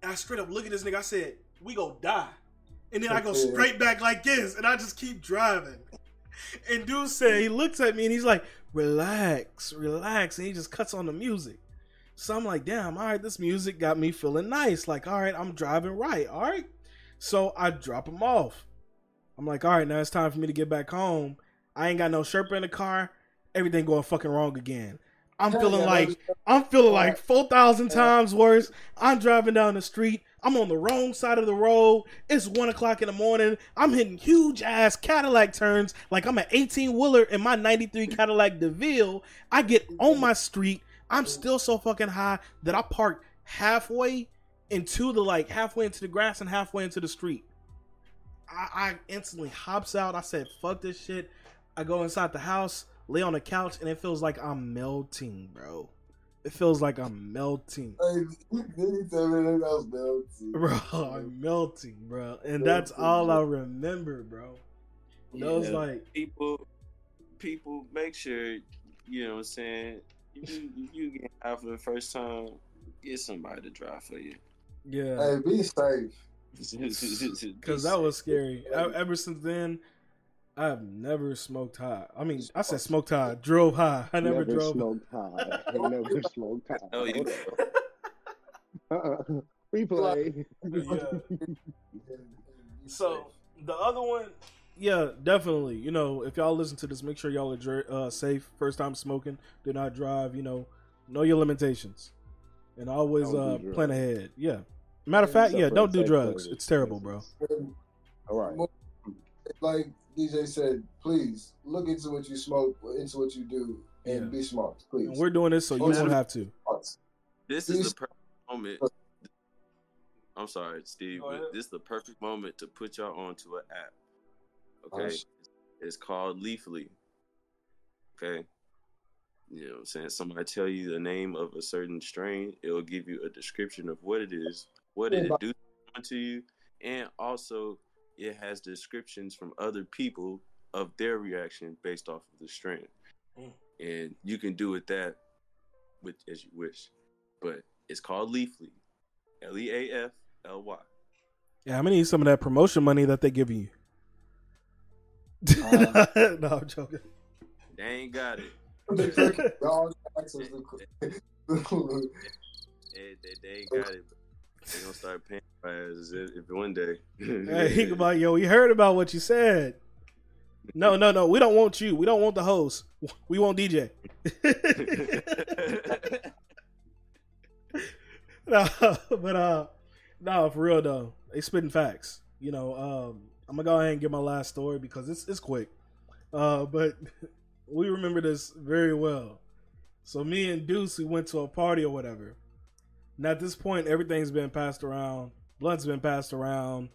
[SPEAKER 1] And I straight up look at this nigga. I said, we go die. And then I go straight back like this, and I just keep driving. And dude said he looks at me and he's like, relax, relax, and he just cuts on the music. So I'm like, damn, all right, this music got me feeling nice. Like, all right, I'm driving right, all right. So I drop him off. I'm like, all right, now it's time for me to get back home. I ain't got no Sherpa in the car. Everything going fucking wrong again. I'm feeling like I'm feeling like four thousand times worse. I'm driving down the street. I'm on the wrong side of the road. It's one o'clock in the morning. I'm hitting huge ass Cadillac turns like I'm an 18 wheeler in my 93 Cadillac DeVille. I get on my street. I'm still so fucking high that I park halfway into the like halfway into the grass and halfway into the street. I, I instantly hops out. I said, "Fuck this shit." I go inside the house lay on the couch and it feels like I'm melting, bro. It feels like I'm melting. Bro, I'm melting, bro. And that's all I remember, bro. Yeah, was like
[SPEAKER 6] people people make sure, you know what I'm saying, you you get out for the first time, get somebody to drive for you.
[SPEAKER 1] Yeah.
[SPEAKER 4] Hey, be safe.
[SPEAKER 1] Cause that was scary. Ever since then, I've never smoked high. I mean, I said smoked high, drove high. I never,
[SPEAKER 5] never
[SPEAKER 1] drove
[SPEAKER 5] smoked high. I never smoked high. Oh, you uh-uh. Replay.
[SPEAKER 1] Yeah. so the other one, yeah, definitely. You know, if y'all listen to this, make sure y'all are uh, safe. First time smoking, do not drive. You know, know your limitations, and always uh, plan ahead. Yeah. Matter of fact, yeah, don't do drugs. It's terrible, bro.
[SPEAKER 5] All right.
[SPEAKER 4] Like DJ said, please look into what you smoke, into what you do, and yeah. be smart, please.
[SPEAKER 1] And we're doing this so you won't have to.
[SPEAKER 6] This is the perfect moment. I'm sorry, Steve, but this is the perfect moment to put y'all onto an app. Okay, it's called Leafly. Okay, you know what I'm saying? Somebody tell you the name of a certain strain, it'll give you a description of what it is, what did it do to you, and also it has descriptions from other people of their reaction based off of the strain. Mm. And you can do it that with as you wish. But it's called Leafly. L E A F L Y.
[SPEAKER 1] Yeah, I'm gonna need some of that promotion money that they give you. Uh, no, I'm joking.
[SPEAKER 6] They ain't got it.
[SPEAKER 4] they,
[SPEAKER 6] they, they, ain't got it. They gonna start paying as if one day.
[SPEAKER 1] hey, think about yo. We heard about what you said. No, no, no. We don't want you. We don't want the host. We want DJ. no, but uh, no, for real though, they spitting facts. You know, um, I'm gonna go ahead and get my last story because it's it's quick. Uh, but we remember this very well. So me and Deuce, we went to a party or whatever. And at this point, everything's been passed around. Blunt's been passed around.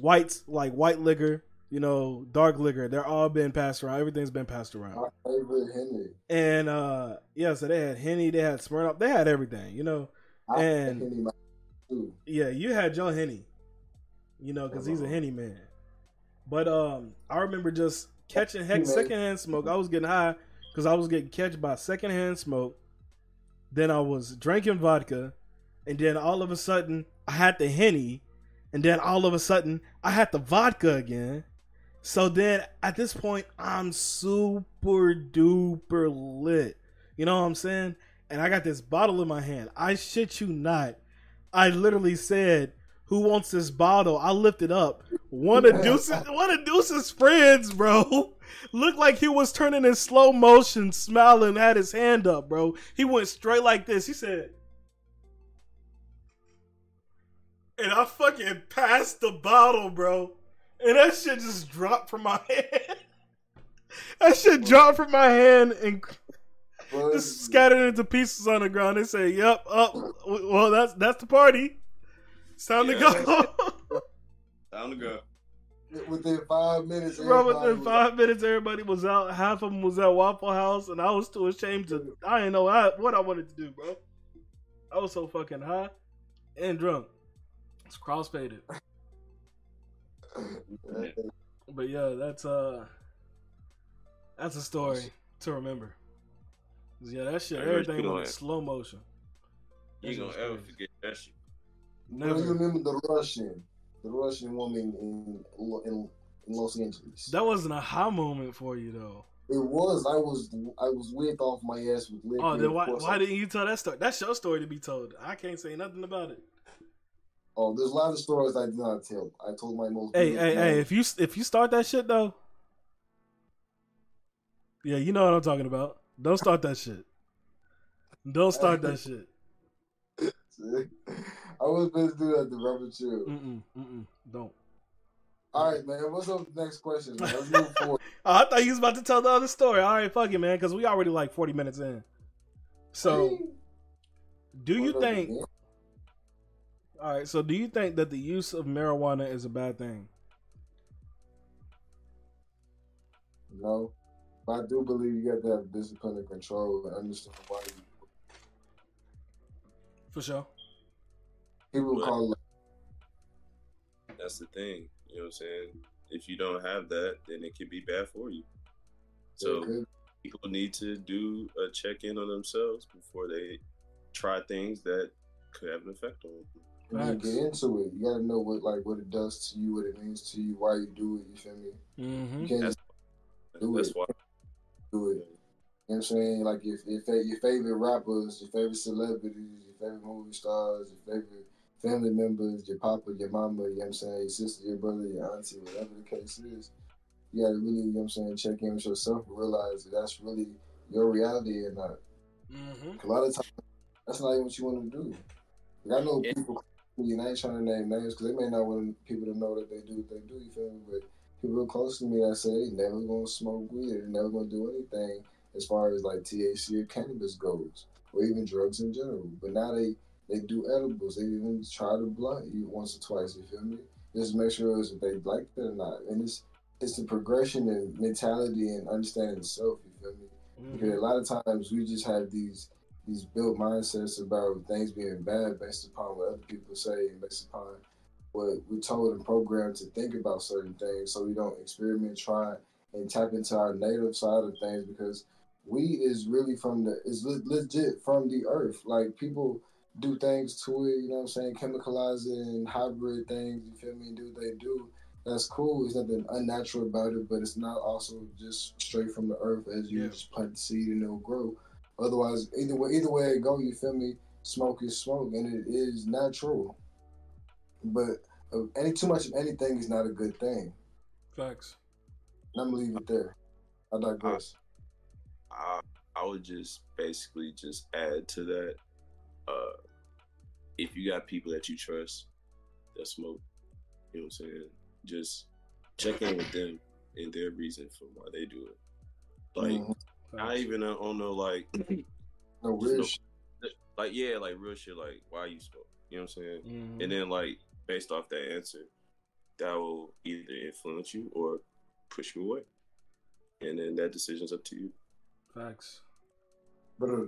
[SPEAKER 1] Whites like white liquor, you know, dark liquor. They're all been passed around. Everything's been passed around.
[SPEAKER 4] My favorite Henny.
[SPEAKER 1] And uh yeah, so they had Henny, they had Smirnoff, they had everything, you know. I and yeah, you had your Henny, you know, because he's a Henny man. But um, I remember just catching heck secondhand smoke. I was getting high because I was getting catch by secondhand smoke then I was drinking vodka, and then all of a sudden I had the henny, and then all of a sudden I had the vodka again. So then at this point I'm super duper lit. You know what I'm saying? And I got this bottle in my hand. I shit you not. I literally said, "Who wants this bottle?" I lifted up one of Deuce's one of Deuce's friends, bro. Looked like he was turning in slow motion, smiling, had his hand up, bro. He went straight like this. He said, and I fucking passed the bottle, bro. And that shit just dropped from my hand. that shit dropped from my hand and
[SPEAKER 4] Well,
[SPEAKER 1] just scattered into pieces on the ground. They say, "Yep, up. Well, that's that's the party. It's time
[SPEAKER 6] Yeah.
[SPEAKER 1] to go."
[SPEAKER 6] Time to go.
[SPEAKER 4] Within five minutes,
[SPEAKER 1] Bro,
[SPEAKER 4] everybody
[SPEAKER 1] within
[SPEAKER 4] was
[SPEAKER 1] five minutes, everybody was out. Half of them was at Waffle House, and I was too ashamed to. I didn't know what I, what I wanted to do, bro. I was so fucking high and drunk. It's crossfaded.
[SPEAKER 4] like,
[SPEAKER 1] But yeah, that's uh, that's a story to remember. Yeah, that shit. Everything
[SPEAKER 6] you
[SPEAKER 1] went in slow motion.
[SPEAKER 6] You ain't gonna ever forget that shit.
[SPEAKER 4] Do you
[SPEAKER 1] Never.
[SPEAKER 4] remember the Russian, the Russian woman in in, in Los Angeles?
[SPEAKER 1] That wasn't a high moment for you though.
[SPEAKER 4] it was. I was I was licked off my ass with liquor.
[SPEAKER 1] Oh, then why why
[SPEAKER 4] I-
[SPEAKER 1] didn't you tell that story? That's your story to be told. I can't say nothing about it.
[SPEAKER 4] Oh, there's a lot of stories I did not tell. I told my most.
[SPEAKER 1] Hey, hey, hey! If you if you start that shit though, yeah, you know what I'm talking about. Don't start that shit. Don't start that shit.
[SPEAKER 4] I was supposed to do that to Robert Chill.
[SPEAKER 1] Mm-mm, mm-mm, don't.
[SPEAKER 4] All right, man. What's up? the Next question. Let's move forward.
[SPEAKER 1] I thought you was about to tell the other story. All right, fuck it, man, because we already like 40 minutes in. So, do you think? All right, so do you think that the use of marijuana is a bad thing?
[SPEAKER 4] No, but I do believe you got to have discipline and control and understand why you.
[SPEAKER 1] For sure.
[SPEAKER 4] People
[SPEAKER 6] Right.
[SPEAKER 4] call it
[SPEAKER 6] That's the thing. You know what I'm saying? If you don't have that, then it could be bad for you. So
[SPEAKER 4] good.
[SPEAKER 6] people need to do a check in on themselves before they try things that could have an effect on them.
[SPEAKER 4] And then get into it. You got to know what like what it does to you, what it means to you, why you do it. You feel me?
[SPEAKER 1] Mm-hmm.
[SPEAKER 4] You can't
[SPEAKER 6] That's
[SPEAKER 4] Do
[SPEAKER 6] that's
[SPEAKER 4] it.
[SPEAKER 6] why.
[SPEAKER 4] do it. You know what I'm saying? Like if, if your favorite rappers, your favorite celebrities, your favorite movie stars, your favorite family members, your papa, your mama, you know what I'm saying, your sister, your brother, your auntie, whatever the case is, you gotta really, you know what I'm saying, check in with yourself and realize that that's really your reality and not.
[SPEAKER 1] Mm-hmm.
[SPEAKER 4] A lot of times, that's not even what you want to do. Like, I know
[SPEAKER 6] Yeah.
[SPEAKER 4] people, and I ain't trying to name names because they may not want people to know that they do what they do, you feel me? But people real close to me I say they never gonna smoke weed, they're never gonna do anything as far as like THC or cannabis goes, or even drugs in general. But now they they do edibles. They even try to blunt you once or twice. You feel me? Just make sure if they like it or not. And it's it's the progression and mentality and understanding self. You feel me?
[SPEAKER 1] Mm-hmm.
[SPEAKER 4] Because a lot of times we just have these these built mindsets about things being bad based upon what other people say and based upon what we're told and programmed to think about certain things so we don't experiment, try and tap into our native side of things because weed is really from the is legit from the earth. Like people do things to it, you know what I'm saying, chemicalize it and hybrid things, you feel me, and do what they do. That's cool. There's nothing unnatural about it, but it's not also just straight from the earth as you
[SPEAKER 1] Yeah.
[SPEAKER 4] just plant the seed and it'll grow. Otherwise, either way, either way it go, you feel me. Smoke is smoke, and it is natural. But uh, any too much of anything is not a good thing.
[SPEAKER 1] Facts.
[SPEAKER 4] And I'm gonna leave it there. I digress.
[SPEAKER 6] I I would just basically just add to that. Uh, if you got people that you trust that smoke, you know what I'm saying, just check in with them and their reason for why they do it. Like
[SPEAKER 4] Mhm.
[SPEAKER 6] not even don't know like
[SPEAKER 4] no real
[SPEAKER 6] no-
[SPEAKER 4] shit.
[SPEAKER 6] like yeah, like real shit like why you smoke. You know what I'm saying?
[SPEAKER 1] Mhm.
[SPEAKER 6] And then like based off that answer, that will either influence you or push you away. And then that decision's up to you.
[SPEAKER 1] Facts.
[SPEAKER 4] But uh,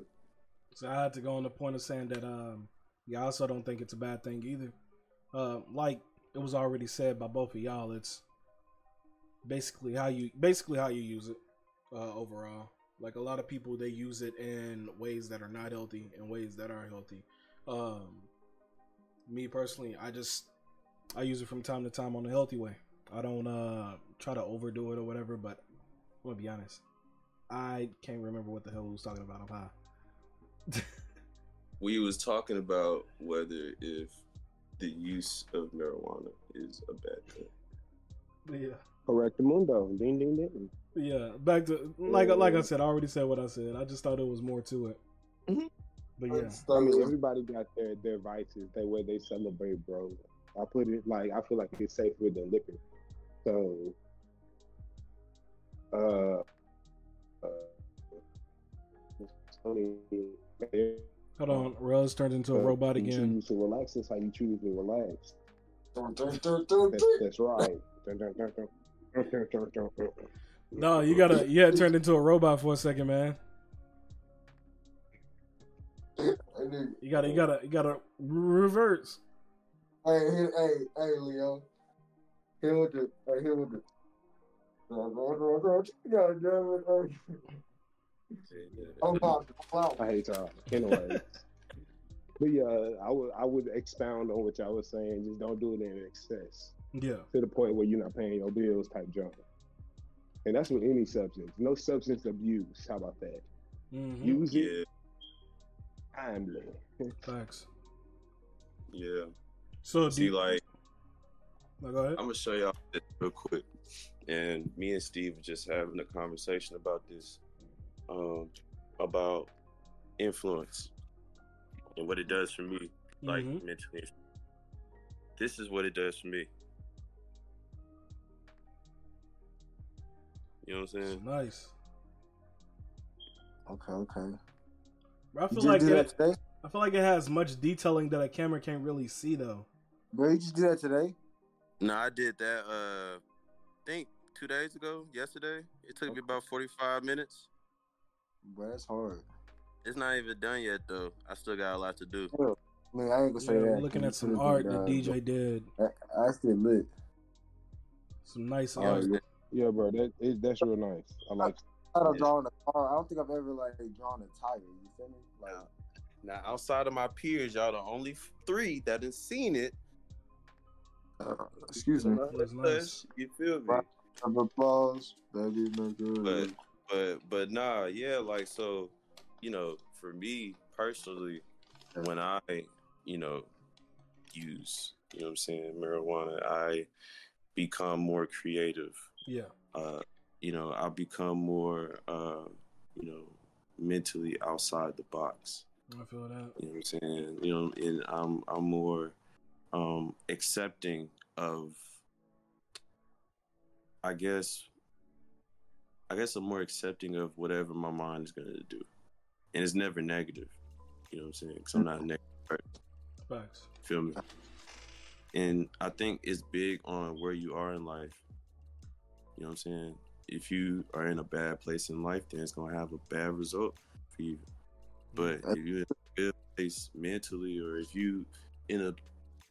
[SPEAKER 1] So I had to go on the point of saying that um yeah, I also don't think it's a bad thing either. Uh, like it was already said by both of y'all, it's basically how you basically how you use it uh, overall. Like a lot of people, they use it in ways that are not healthy and ways that are healthy. Um, me personally, I just I use it from time to time on a healthy way. I don't uh try to overdo it or whatever, but I'm gonna be honest. I can't remember what the hell we was talking about. I'm high.
[SPEAKER 6] we was talking about whether if the use of marijuana is a bad thing.
[SPEAKER 1] yeah.
[SPEAKER 5] Correct the mundo. Ding ding ding.
[SPEAKER 1] Yeah, back to like like I said, I already said what I said. I just thought it was more to it.
[SPEAKER 5] Mhm.
[SPEAKER 1] But yeah,
[SPEAKER 5] I mean, everybody got their their vices, the way they celebrate, bro. I put it like I feel like it's safer than liquor. So, uh, uh, it's funny.
[SPEAKER 1] Hold on. Rose turned into a
[SPEAKER 5] Uh,
[SPEAKER 1] robot
[SPEAKER 5] you
[SPEAKER 1] again.
[SPEAKER 5] choose to relax. That's how you choose to relax. That's, that's right.
[SPEAKER 1] No, you gotta. You had turned into a robot for a second, man.
[SPEAKER 4] dun. Hey, nigga.
[SPEAKER 1] You gotta. You gotta. You gotta reverse.
[SPEAKER 4] Hey, hey, hey, hey, Leo. Hit with the, hey, hit with the. God damn it, hey. I'm out. I'm out.
[SPEAKER 5] I hate y'all. Anyway. but yeah, I would I would expound on what y'all was saying. Just don't do it in excess
[SPEAKER 1] Yeah.
[SPEAKER 5] to the point where you're not paying your bills type junk. And that's with any substance. No substance abuse. How about that?
[SPEAKER 1] hmm
[SPEAKER 5] Use it
[SPEAKER 6] Yeah,
[SPEAKER 5] timely.
[SPEAKER 1] Facts.
[SPEAKER 6] yeah.
[SPEAKER 1] So
[SPEAKER 6] See,
[SPEAKER 1] you,
[SPEAKER 6] like
[SPEAKER 1] no, go ahead.
[SPEAKER 6] I'm gonna show y'all this real quick. And me and Steve were just having a conversation about this, um, about influence and what it does for me, like
[SPEAKER 1] Mhm.
[SPEAKER 6] mentally. This is what it does for me. You know what I'm saying?
[SPEAKER 1] Nice.
[SPEAKER 4] Okay, okay.
[SPEAKER 1] But I
[SPEAKER 4] You
[SPEAKER 1] feel
[SPEAKER 4] just
[SPEAKER 1] like
[SPEAKER 4] do that
[SPEAKER 1] it,
[SPEAKER 4] today?
[SPEAKER 1] I feel like it has much detailing that a camera can't really see though.
[SPEAKER 4] Bro, you just do that today?
[SPEAKER 6] No, I did that. Uh, I think two days ago, yesterday. It took me about 45 minutes.
[SPEAKER 4] Bro, that's hard.
[SPEAKER 6] It's not even done yet, though. I still got a lot to do.
[SPEAKER 4] I mean, I ain't gonna say
[SPEAKER 1] Yeah,
[SPEAKER 4] that.
[SPEAKER 1] we're looking at some
[SPEAKER 4] It's
[SPEAKER 1] art
[SPEAKER 4] really
[SPEAKER 1] that DJ did.
[SPEAKER 4] I, I still lit.
[SPEAKER 1] Some nice
[SPEAKER 6] Yeah,
[SPEAKER 1] art.
[SPEAKER 5] yeah. Yeah, bro. That is that's real nice. I like
[SPEAKER 4] I don't
[SPEAKER 6] Yeah.
[SPEAKER 4] drawing a car. I don't think I've ever like drawn a tire. You feel me? Like,
[SPEAKER 6] Now, outside of my peers, y'all the only three that have seen it.
[SPEAKER 4] uh, excuse me.
[SPEAKER 1] Nice.
[SPEAKER 6] You feel me?
[SPEAKER 4] Right. Round of applause, baby. Nigga.
[SPEAKER 6] But but but nah, yeah, like so, you know, for me personally, when I, you know, use, you know what I'm saying, marijuana, I become more creative.
[SPEAKER 1] Yeah.
[SPEAKER 6] Uh, you know, I become more uh, you know, mentally outside the box.
[SPEAKER 1] I feel that.
[SPEAKER 6] You know what I'm saying? You know, and I'm I'm more um accepting of I guess I guess I'm more accepting of whatever my mind is gonna do. And it's never negative. You know what I'm saying? Because I'm not a mm-hmm. negative person.
[SPEAKER 1] Facts.
[SPEAKER 6] Feel me? And I think it's big on where you are in life. You know what I'm saying? If you are in a bad place in life, then it's gonna have a bad result for you. But mm-hmm. if you're in a good place mentally, or if you in a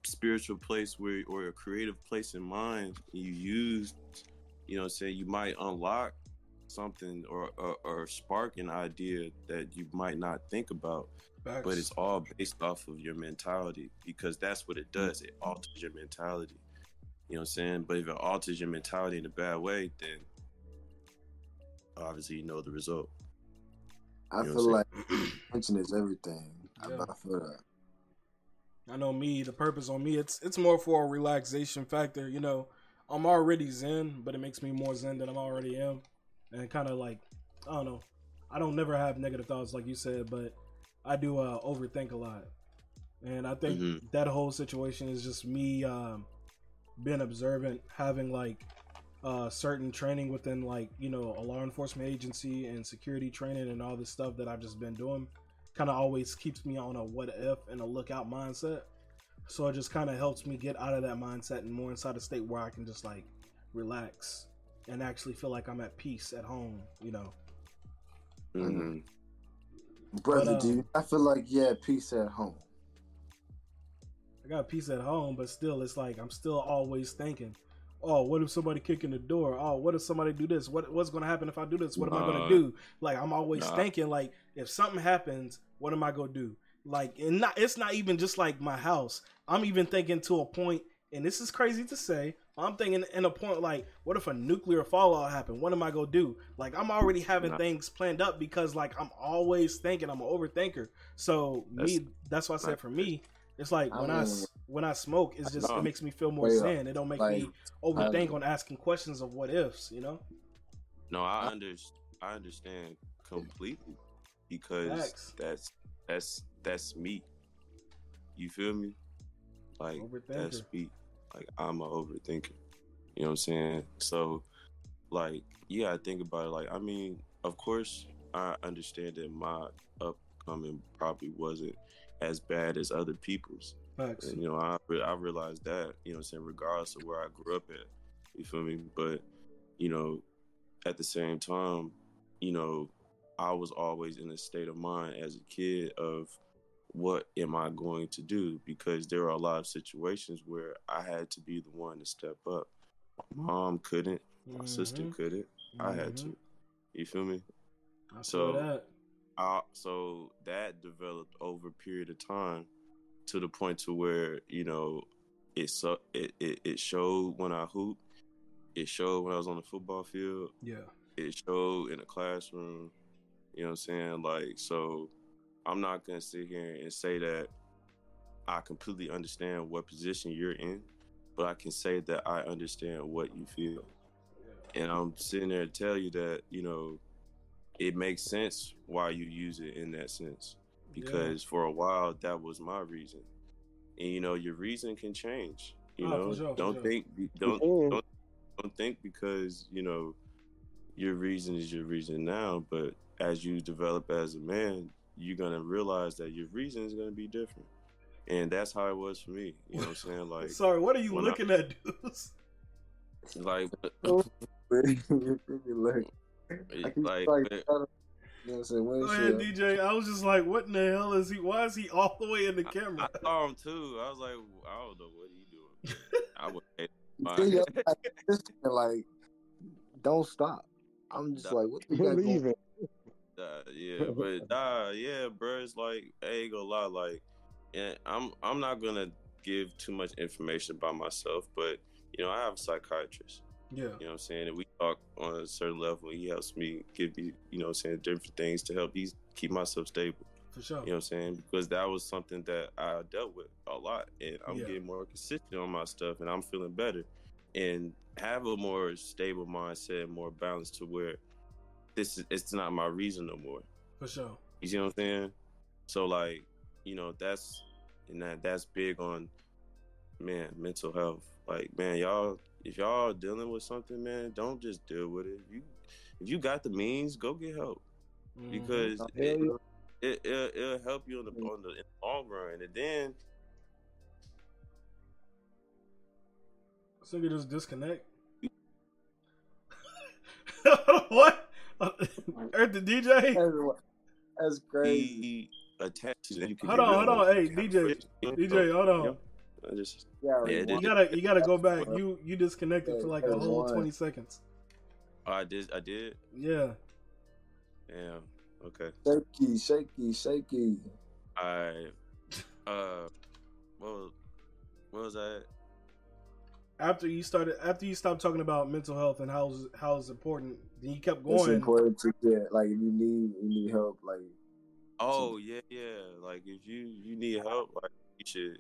[SPEAKER 6] spiritual place where or a creative place in mind, you use, you know, what I'm saying you might unlock something or, or or spark an idea that you might not think about
[SPEAKER 1] Facts.
[SPEAKER 6] but it's all based off of your mentality because that's what it does it alters your mentality you know what i'm saying but if it alters your mentality in a bad way then obviously you know the result
[SPEAKER 4] I
[SPEAKER 6] you know
[SPEAKER 4] feel
[SPEAKER 6] what
[SPEAKER 4] like attention is everything. I,
[SPEAKER 1] Yeah.
[SPEAKER 4] I feel that.
[SPEAKER 1] I know me, the purpose on me, it's it's more for a relaxation factor. You know, I'm already zen, but it makes me more zen than I'm already am, and kind of like I don't know. I don't never have negative thoughts like you said, but I do uh, overthink a lot, and I think
[SPEAKER 6] Mhm.
[SPEAKER 1] that whole situation is just me um, being observant, having like uh, certain training within like you know a law enforcement agency and security training and all this stuff that I've just been doing kind of always keeps me on a what if and a lookout mindset. So it just kind of helps me get out of that mindset and more inside a state where I can just like relax and actually feel like I'm at peace at home, you know.
[SPEAKER 6] mm-hmm.
[SPEAKER 4] Brother,
[SPEAKER 1] But,
[SPEAKER 4] do you, I feel like yeah, peace at home.
[SPEAKER 1] I got peace at home, but still it's like I'm still always thinking, "Oh, what if somebody kicking the door? Oh, what if somebody do this? What what's going to happen if I do this? What am I gonna do?" Like I'm always
[SPEAKER 6] Nah.
[SPEAKER 1] thinking like if something happens, what am I going to do? Like and not it's not even just like my house. I'm even thinking to a point and this is crazy to say. I'm thinking in a point like, what if a nuclear fallout happened? What am I gonna do? Like I'm already having
[SPEAKER 6] Nah.
[SPEAKER 1] things planned up because like I'm always thinking. I'm an overthinker. So me, that's why I said for me, it's like I when I smoke, it's just it makes me feel more
[SPEAKER 4] Wait,
[SPEAKER 1] zen. It don't make
[SPEAKER 4] like,
[SPEAKER 1] me overthink on asking questions of what ifs. You know?
[SPEAKER 6] No, I under I understand completely because
[SPEAKER 1] Facts.
[SPEAKER 6] that's that's that's me. You feel me? Like that's me. Like I'm a overthinker. You know what I'm saying? So like yeah, I think about it like I mean, of course I understand that my upcoming probably wasn't as bad as other people's.
[SPEAKER 1] Facts.
[SPEAKER 6] And, you know, I re- I realized that, you know what I'm saying, regardless of where I grew up at. You feel me? But, you know, at the same time, you know, I was always in a state of mind as a kid of what am I going to do? Because there are a lot of situations where I had to be the one to step up. My mom couldn't, my sister
[SPEAKER 1] Mhm.
[SPEAKER 6] couldn't. I had
[SPEAKER 1] Mhm.
[SPEAKER 6] to. You feel me?
[SPEAKER 1] I
[SPEAKER 6] So-
[SPEAKER 1] that.
[SPEAKER 6] I, so that developed over a period of time to the point to where you know it so it, it it showed when I hooped, it showed when I was on the football field,
[SPEAKER 1] Yeah.
[SPEAKER 6] it showed in the classroom. You know what I'm saying? Like so, I'm not gonna sit here and say that I completely understand what position you're in, but I can say that I understand what you feel. And I'm sitting there to tell you that you know it makes sense why you use it in that sense. Because for a while that was my reason, and you know your reason can change. You
[SPEAKER 1] Oh,
[SPEAKER 6] know,
[SPEAKER 1] sure,
[SPEAKER 6] don't
[SPEAKER 1] sure.
[SPEAKER 6] think don't don't don't think because you know your reason is your reason now, but as you develop as a man, you're gonna realize that your reason is gonna be different, and that's how it was for me. You know what I'm saying? Like,
[SPEAKER 1] Sorry, what are you
[SPEAKER 6] when I-
[SPEAKER 1] looking at, dudes?
[SPEAKER 6] like,
[SPEAKER 4] You feel me? like, I keep
[SPEAKER 6] like,
[SPEAKER 4] like,
[SPEAKER 6] but-
[SPEAKER 4] trying to- you know what I'm saying?
[SPEAKER 1] Go
[SPEAKER 4] Windshield.
[SPEAKER 1] ahead, DJ. I was just like, what in the hell is he? Why is he all the way in the camera?
[SPEAKER 6] I saw him too. I was like, I don't know what he doing. I would.
[SPEAKER 4] You feel me? I'm like, this nigga, like, don't stop. I'm just like, what the
[SPEAKER 5] Believe
[SPEAKER 6] Uh, yeah, but nah, yeah, bro. It's like I ain't gonna lie, like, and I'm I'm not gonna give too much information about myself, but you know, I have a psychiatrist.
[SPEAKER 1] Yeah.
[SPEAKER 6] You know what I'm saying? And we talk on a certain level. He helps me give me, you know what I'm saying, different things to help me keep myself stable.
[SPEAKER 1] For sure.
[SPEAKER 6] You know what I'm saying? Because that was something that I dealt with a lot. And I'm
[SPEAKER 1] Yeah.
[SPEAKER 6] getting more consistent on my stuff and I'm feeling better. And have a more stable mindset, more balance to where this is it's not my reason no more.
[SPEAKER 1] For sure.
[SPEAKER 6] You see what I'm saying? So like, you know, that's and that that's big on man, mental health. Like, man, y'all if y'all dealing with something, man, don't just deal with it. You if you got the means, go get help
[SPEAKER 1] Mhm.
[SPEAKER 6] because it,
[SPEAKER 4] hell
[SPEAKER 6] it, it, it'll help you on the, on the, in the long run. And then,
[SPEAKER 1] So you just disconnect. what? Earth the DJ?
[SPEAKER 4] That's, that's crazy.
[SPEAKER 6] he attached and you can
[SPEAKER 1] Hold on, hold on. Hey, DJ, DJ, hold on.
[SPEAKER 6] I just,
[SPEAKER 4] Yeah,
[SPEAKER 6] Yeah,
[SPEAKER 1] You gotta, you gotta go back. You, you disconnected for like a whole
[SPEAKER 4] one.
[SPEAKER 1] twenty seconds.
[SPEAKER 6] oh, I did, I did.
[SPEAKER 1] Yeah.
[SPEAKER 6] Damn. Okay.
[SPEAKER 4] shaky, shaky, shaky.
[SPEAKER 6] I, uh, what was, what was that?
[SPEAKER 1] After you started, after you stopped talking about mental health and how how it's important, then you kept going.
[SPEAKER 4] It's important to get like if you need you need help, like
[SPEAKER 6] Oh yeah, yeah. Like if you you need help, like you should,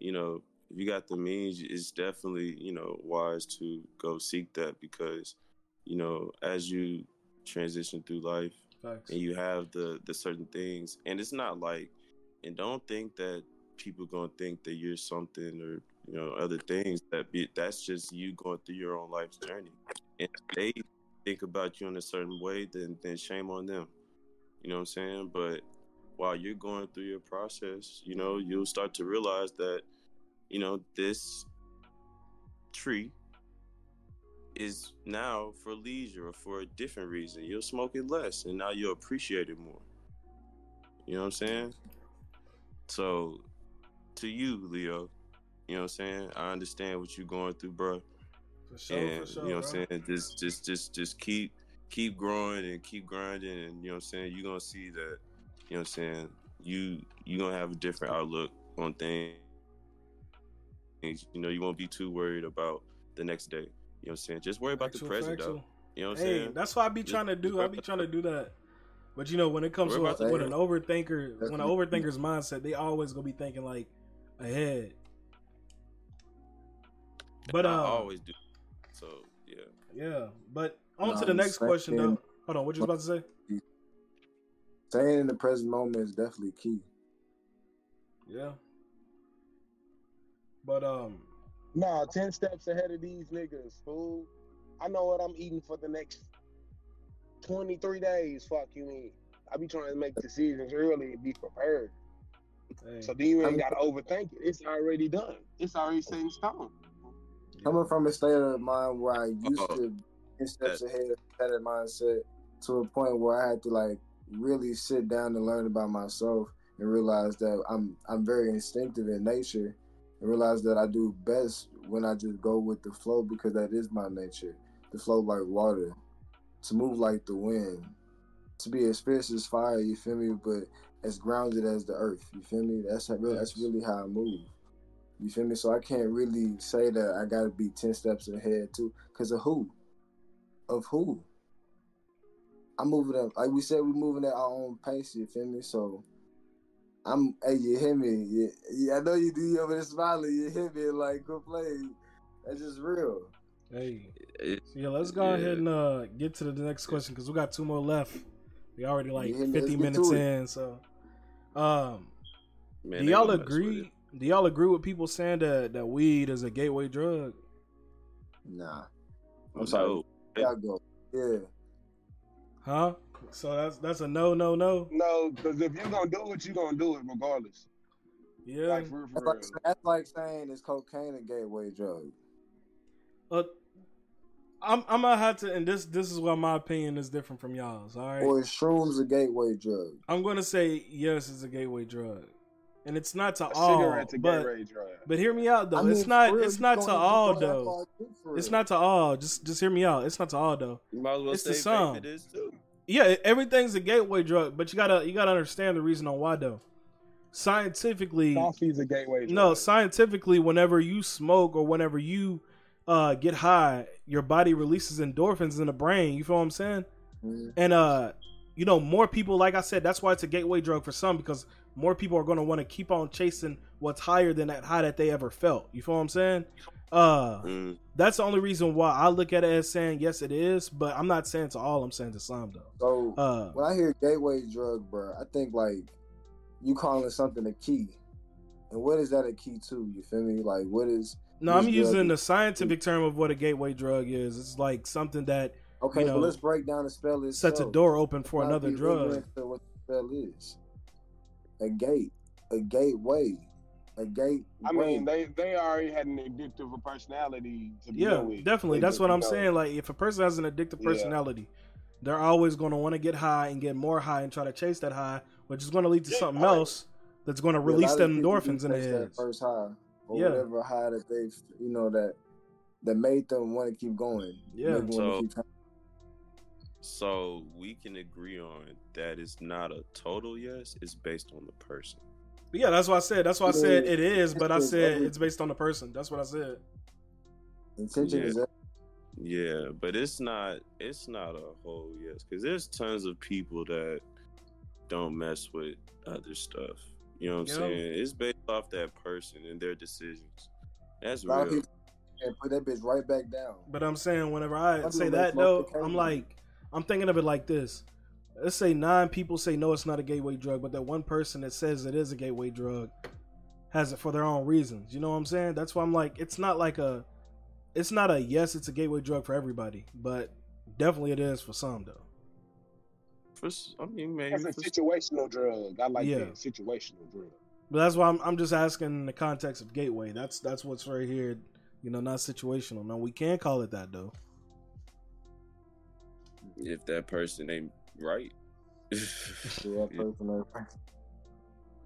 [SPEAKER 6] you know, if you got the means, it's definitely you know wise to go seek that because, you know, as you transition through life
[SPEAKER 1] Facts.
[SPEAKER 6] and you have the the certain things, and it's not like, and don't think that people gonna think that you're something or you know other things that be that's just you going through your own life's journey, and they think about you in a certain way, then then shame on them. You know what I'm saying? But while you're going through your process, you know, you'll start to realize that, you know, this tree is now for leisure or for a different reason. You'll smoke it less and now you'll appreciate it more. You know what I'm saying? So to you, Leo, you know what I'm saying? I understand what you're going through, bro
[SPEAKER 1] sure,
[SPEAKER 6] and
[SPEAKER 1] for sure.
[SPEAKER 6] you know what
[SPEAKER 1] bro.
[SPEAKER 6] I'm saying? Just just just just keep keep growing and keep grinding and you know what I'm saying, you're gonna see that, you know what I'm saying, you you gonna have a different outlook on things. You know, you won't be too worried about the next day. You know what I'm saying? Just worry about
[SPEAKER 1] Factual,
[SPEAKER 6] the present
[SPEAKER 1] factual.
[SPEAKER 6] though. You know what I'm
[SPEAKER 1] Hey,
[SPEAKER 6] saying?
[SPEAKER 1] that's what I be trying to do. I be trying to do that. But you know, when it comes to
[SPEAKER 6] Worry
[SPEAKER 1] a,
[SPEAKER 6] about
[SPEAKER 1] with an overthinker, when an overthinker's mindset, they always gonna be thinking like ahead. But
[SPEAKER 6] I
[SPEAKER 1] uh,
[SPEAKER 6] always do. So yeah.
[SPEAKER 1] yeah. But On to the
[SPEAKER 4] I'm
[SPEAKER 1] next question though. Hold on, what you about to say?
[SPEAKER 4] Staying in the present moment is definitely key.
[SPEAKER 1] Yeah. But um,
[SPEAKER 5] Nah, ten steps ahead of these niggas, fool. I know what I'm eating for the next twenty three days. Fuck you mean? I be trying to make decisions early and be prepared.
[SPEAKER 1] hey,
[SPEAKER 5] So then you ain't gotta overthink it. It's already done. It's already set in stone.
[SPEAKER 4] Coming from a state of mind where I used
[SPEAKER 6] Uh-oh.
[SPEAKER 4] to ten steps ahead of that mindset to a point where I had to like really sit down and learn about myself and realize that I'm I'm very instinctive in nature and realize that I do best when I just go with the flow because that is my nature. To flow like water, to move like the wind, to be as fierce as fire, you feel me, but as grounded as the earth. You feel me? That's how, that's really how I move. You feel me? So I can't really say that I gotta be ten steps ahead too, cause of who? Of who? I'm moving up, like we said, we're moving at our own pace. You feel me? So I'm, hey, you hear me? Yeah, yeah I know you do. You over there smiling. You hear me? Like good play. That's just real.
[SPEAKER 1] hey,
[SPEAKER 6] It-
[SPEAKER 1] so yeah, let's go
[SPEAKER 6] Yeah.
[SPEAKER 1] ahead and uh get to the next question because we got two more left. We already like
[SPEAKER 4] Yeah,
[SPEAKER 1] 50 minutes in, so um,
[SPEAKER 6] man,
[SPEAKER 1] do y'all
[SPEAKER 6] gonna
[SPEAKER 1] agree? Do y'all agree with people saying that that weed is a gateway drug?
[SPEAKER 4] Nah. I'm sorry.
[SPEAKER 6] No.
[SPEAKER 4] Y'all go. Yeah.
[SPEAKER 1] Huh? So that's that's a no, no, no.
[SPEAKER 5] No, because if you're gonna do it, you're gonna do it regardless.
[SPEAKER 1] Yeah.
[SPEAKER 5] Like for, for
[SPEAKER 4] That's like, that's like saying is cocaine a gateway drug?
[SPEAKER 1] Uh, I'm I'm gonna have to, and this this is why my opinion is different from y'all's. All right.
[SPEAKER 4] Or is shrooms a gateway drug?
[SPEAKER 1] I'm gonna say yes, it's a gateway drug, and it's not to
[SPEAKER 5] A
[SPEAKER 1] all.
[SPEAKER 5] cigarette's a
[SPEAKER 1] But but hear me out though.
[SPEAKER 4] I mean,
[SPEAKER 1] it's not
[SPEAKER 4] real,
[SPEAKER 1] it's not to all though.
[SPEAKER 4] far too, for
[SPEAKER 1] It's not to all. Just just hear me out. It's not to all though.
[SPEAKER 6] You might as well
[SPEAKER 1] It's
[SPEAKER 6] say
[SPEAKER 1] the sum.
[SPEAKER 6] vape it is too.
[SPEAKER 1] Yeah, everything's a gateway drug, but you gotta you gotta understand the reason on why though. Scientifically,
[SPEAKER 5] Coffee's a gateway drug.
[SPEAKER 1] no, scientifically, whenever you smoke or whenever you uh, get high, your body releases endorphins in the brain. You feel what I'm saying?
[SPEAKER 4] Mhm.
[SPEAKER 1] And uh, you know, more people, like I said, that's why it's a gateway drug for some because more people are going to want to keep on chasing what's higher than that high that they ever felt. You feel what I'm saying? Uh,
[SPEAKER 6] Mm.
[SPEAKER 1] that's the only reason why I look at it as saying yes, it is, but I'm not saying to all. I'm saying to some though.
[SPEAKER 4] So
[SPEAKER 1] Uh,
[SPEAKER 4] when I hear gateway drug, bro, I think like you calling something a key. And what is that a key to? You feel me? Like what is
[SPEAKER 1] no, I'm using
[SPEAKER 4] drug
[SPEAKER 1] the scientific term of what a gateway drug is. It's like something that
[SPEAKER 4] okay,
[SPEAKER 1] You know,
[SPEAKER 4] but let's break down the spell itself.
[SPEAKER 1] sets a door open for
[SPEAKER 4] Not
[SPEAKER 1] another drug.
[SPEAKER 4] What the spell is. A gate. A gateway. A gate.
[SPEAKER 5] I mean, they they already had an addictive personality to begin
[SPEAKER 1] Yeah,
[SPEAKER 5] with.
[SPEAKER 1] definitely.
[SPEAKER 5] They
[SPEAKER 1] That's what I'm
[SPEAKER 5] know,
[SPEAKER 1] saying. Like, if a person has an addictive
[SPEAKER 5] Yeah.
[SPEAKER 1] personality, they're always going to want to get high and get more high and try to chase that high, which is going to lead to
[SPEAKER 5] Yeah,
[SPEAKER 1] something
[SPEAKER 5] right.
[SPEAKER 1] else that's going to release
[SPEAKER 4] lot
[SPEAKER 1] them
[SPEAKER 4] people
[SPEAKER 1] endorphins in their
[SPEAKER 4] chase that
[SPEAKER 1] heads.
[SPEAKER 4] First high. Or
[SPEAKER 1] Yeah.
[SPEAKER 4] whatever high that they've you know that that made them want to keep going.
[SPEAKER 1] Yeah.
[SPEAKER 4] Make them wanna
[SPEAKER 6] So-
[SPEAKER 4] keep trying.
[SPEAKER 6] So we can agree on that it's not a total yes. It's based on the person.
[SPEAKER 1] Yeah, that's what I said. That's why I said it is, but I said it's based on the person. That's what I said.
[SPEAKER 4] Intention
[SPEAKER 6] Yeah.
[SPEAKER 4] is that
[SPEAKER 6] Yeah, but it's not. It's not a whole yes because there's tons of people that don't mess with other stuff. You know what I'm
[SPEAKER 1] Yeah.
[SPEAKER 6] saying? It's based off that person and their decisions. That's
[SPEAKER 4] a lot of
[SPEAKER 6] real.
[SPEAKER 4] and put that bitch right back down.
[SPEAKER 1] But I'm saying whenever I
[SPEAKER 4] Some
[SPEAKER 1] say that
[SPEAKER 4] make
[SPEAKER 1] though, I'm like, I'm thinking of it like this. Let's say nine people say no, it's not a gateway drug, but that one person that says it is a gateway drug has it for their own reasons. You know what I'm saying? That's why I'm like, it's not like a, it's not a yes, it's a gateway drug for everybody, but definitely it is for some though.
[SPEAKER 6] For, s- I mean, maybe
[SPEAKER 5] It's a
[SPEAKER 6] for,
[SPEAKER 5] situational drug. I like
[SPEAKER 1] Yeah.
[SPEAKER 5] that situational drug.
[SPEAKER 1] But that's why I'm, I'm just asking in the context of gateway. That's that's what's right here. You know, not situational. No, we can call it that though.
[SPEAKER 6] If that person ain't right.
[SPEAKER 4] To that
[SPEAKER 6] you
[SPEAKER 4] person, that person.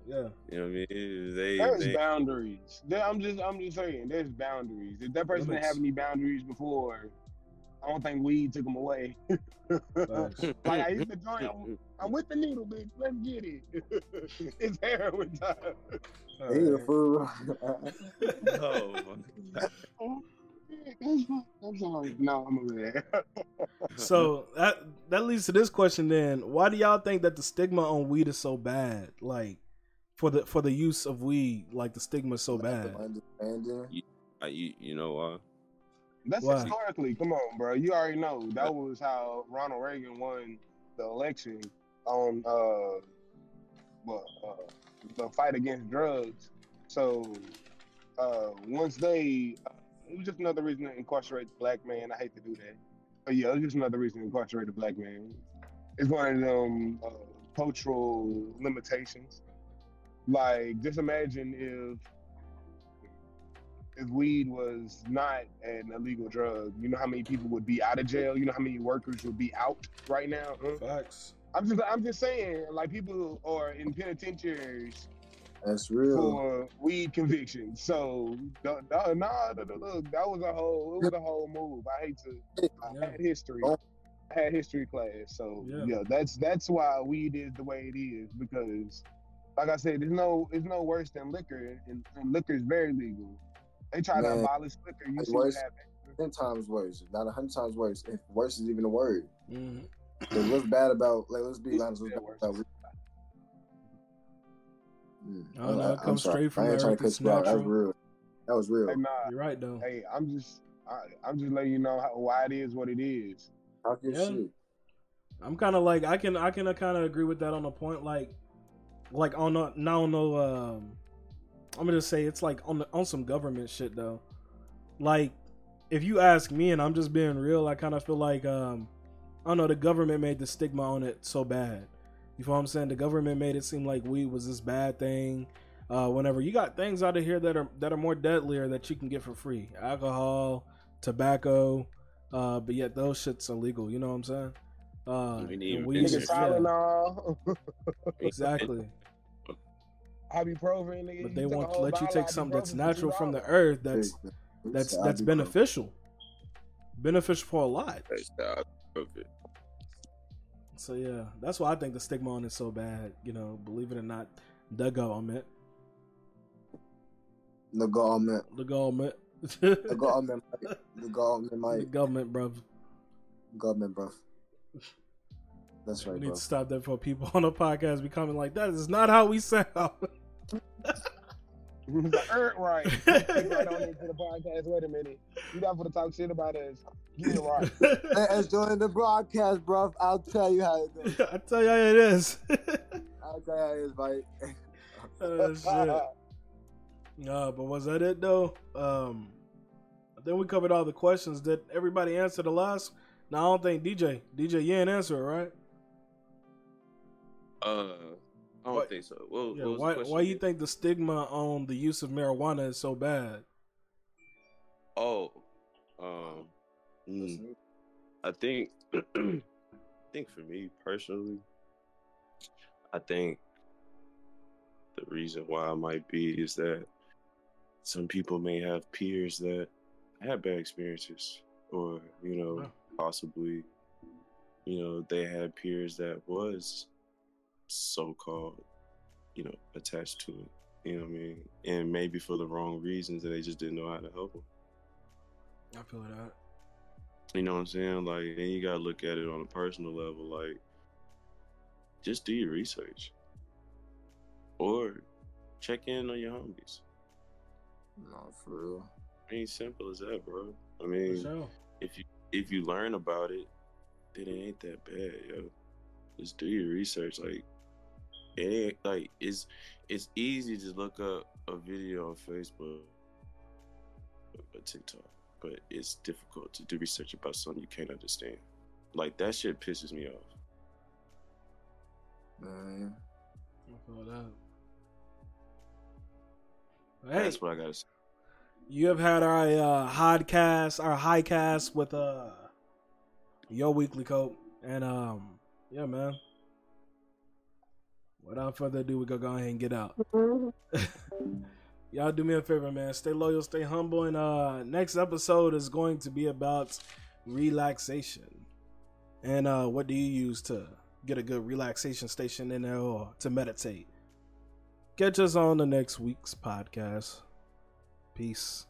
[SPEAKER 1] Yeah.
[SPEAKER 6] know what I mean? They,
[SPEAKER 5] There's
[SPEAKER 6] they
[SPEAKER 5] boundaries. There, I'm just I'm just saying. There's boundaries. If that person didn't have any boundaries before, I don't think weed took them away. Like I used to join. I'm, I'm with the needle, bitch. Let's get it. it's heroin time.
[SPEAKER 4] He a fool.
[SPEAKER 6] oh, my God.
[SPEAKER 5] I'm sorry. No, I'm over there.
[SPEAKER 1] So that that leads to this question then. Why do y'all think that the stigma on weed is so bad? Like for the for the use of weed, like the stigma is so
[SPEAKER 4] Lack
[SPEAKER 1] bad.
[SPEAKER 4] of understanding.
[SPEAKER 6] I, you, you know why?
[SPEAKER 5] That's
[SPEAKER 1] Why?
[SPEAKER 5] historically. Come on, bro. You already know that was how Ronald Reagan won the election on uh, well, uh the fight against drugs. So uh, once they, uh, it was just another reason to incarcerate the black man. I hate to do that, but yeah, it was just another reason to incarcerate the black man. It's one of them uh, cultural limitations. Like, just imagine if if weed was not an illegal drug, you know how many people would be out of jail. You know how many workers would be out right now. huh?
[SPEAKER 1] Facts.
[SPEAKER 5] I'm just, I'm just saying, like people are in penitentiaries
[SPEAKER 4] That's real.
[SPEAKER 5] for weed convictions. So, no, no, nah, no, no, look, that was a whole, it was a whole move. I hate to, I
[SPEAKER 1] Yeah.
[SPEAKER 5] had history,
[SPEAKER 4] Oh.
[SPEAKER 5] I had history class. So,
[SPEAKER 1] Yeah.
[SPEAKER 5] yeah. that's that's why weed is the way it is because, like I said, there's no, it's no worse than liquor, and, and liquor is very legal. They try to abolish liquor. You
[SPEAKER 4] it's
[SPEAKER 5] see what
[SPEAKER 4] worse. Ten times worse, if not a hundred times worse. If worse is even a word.
[SPEAKER 1] hmm
[SPEAKER 4] 'Cause what's bad about? Like, let's be
[SPEAKER 5] It's
[SPEAKER 4] honest. What's bad
[SPEAKER 5] worse.
[SPEAKER 4] about? Mm,
[SPEAKER 1] I don't it
[SPEAKER 4] I'm
[SPEAKER 1] comes straight from
[SPEAKER 4] I ain't
[SPEAKER 1] the
[SPEAKER 4] trying to cut
[SPEAKER 1] it's
[SPEAKER 4] you out. That was real. That was real.
[SPEAKER 5] Hey, nah,
[SPEAKER 1] You're right though.
[SPEAKER 5] hey, I'm just, I, I'm just letting you know how, why it is what it is.
[SPEAKER 4] Talk your
[SPEAKER 1] Yeah.
[SPEAKER 4] shit.
[SPEAKER 1] I'm kind of like I can I can kind of agree with that on the point like like on a, now no um I'm gonna just say it's like on the, on some government shit though. Like if you ask me and I'm just being real, I kind of feel like um I don't know the government made the stigma on it so bad. You feel what I'm saying? The government made it seem like weed was this bad thing. Uh, whenever you got things out of here that are that are more deadlier that you can get for free, alcohol, tobacco, uh, but yet those shits illegal. You know what I'm saying? Uh,
[SPEAKER 6] We need
[SPEAKER 1] and
[SPEAKER 6] to
[SPEAKER 1] weed
[SPEAKER 6] fix
[SPEAKER 5] Nigga
[SPEAKER 1] is-
[SPEAKER 6] it.
[SPEAKER 1] yeah,
[SPEAKER 5] Tylenol,
[SPEAKER 1] exactly.
[SPEAKER 5] ibuprofen. Nigga,
[SPEAKER 1] But they
[SPEAKER 5] you take
[SPEAKER 1] want to let you take something that's natural from the earth that's
[SPEAKER 4] Hey,
[SPEAKER 1] that's that's beneficial. Beneficial for a lot. So yeah, that's why I think the stigma on it so bad. You know, believe it or not, the government,
[SPEAKER 4] The government.
[SPEAKER 1] the government,
[SPEAKER 4] The government. The government.
[SPEAKER 1] the government, bro.
[SPEAKER 4] Government, bro. That's right.
[SPEAKER 1] We need
[SPEAKER 4] bro.
[SPEAKER 1] to stop that for people on the podcast becoming like that. Is not how we sound.
[SPEAKER 5] the earth right. Take right on into the podcast. Wait a minute. You got for to talk shit about us. Get it right.
[SPEAKER 4] Let's join the broadcast, bro. I'll tell you how it goes.
[SPEAKER 1] I tell you how it is.
[SPEAKER 4] I'll tell you how it is, Mike.
[SPEAKER 1] oh, shit. No, but was that it though? Um, I think we covered all the questions. Did everybody answer the last? No, I don't think DJ. DJ, you ain't answer it, right?
[SPEAKER 6] Uh, I don't
[SPEAKER 1] What-
[SPEAKER 6] think so. What,
[SPEAKER 1] Yeah.
[SPEAKER 6] what was the
[SPEAKER 1] Why?
[SPEAKER 6] question
[SPEAKER 1] Why you think the stigma on the use of marijuana is so bad?
[SPEAKER 6] Oh, um, mm, I think, I think for me personally, I think the reason why I might be is that some people may have peers that had bad experiences, or you know,
[SPEAKER 1] Wow.
[SPEAKER 6] possibly, you know, they had peers that was so-called, you know, attached to it. You know what I mean? And maybe for the wrong reasons, and they just didn't know how to help them.
[SPEAKER 1] I feel that.
[SPEAKER 6] You know what I'm saying? Like, and you gotta look at it on a personal level. Like, just do your research, or check in on your homies.
[SPEAKER 4] No, for real.
[SPEAKER 6] I mean, simple as that, bro. I mean,
[SPEAKER 1] sure.
[SPEAKER 6] if you if you learn about it, then it ain't that bad, yo. Just do your research. Like, it ain't like it's it's easy to look up a video on Facebook or TikTok, but it's difficult to do research about something you can't understand. Like that shit pisses me off.
[SPEAKER 4] Man.
[SPEAKER 1] I feel that. Hey,
[SPEAKER 6] That's what I gotta say.
[SPEAKER 1] you have had our uh, podcast, our high cast with uh your weekly coat, and um, yeah, man. Without further ado, we gonna go ahead and get out. Y'all do me a favor, man. Stay loyal, stay humble, and uh, next episode is going to be about relaxation. And uh, what do you use to get a good relaxation station in there or to meditate? Catch us on the next week's podcast. Peace.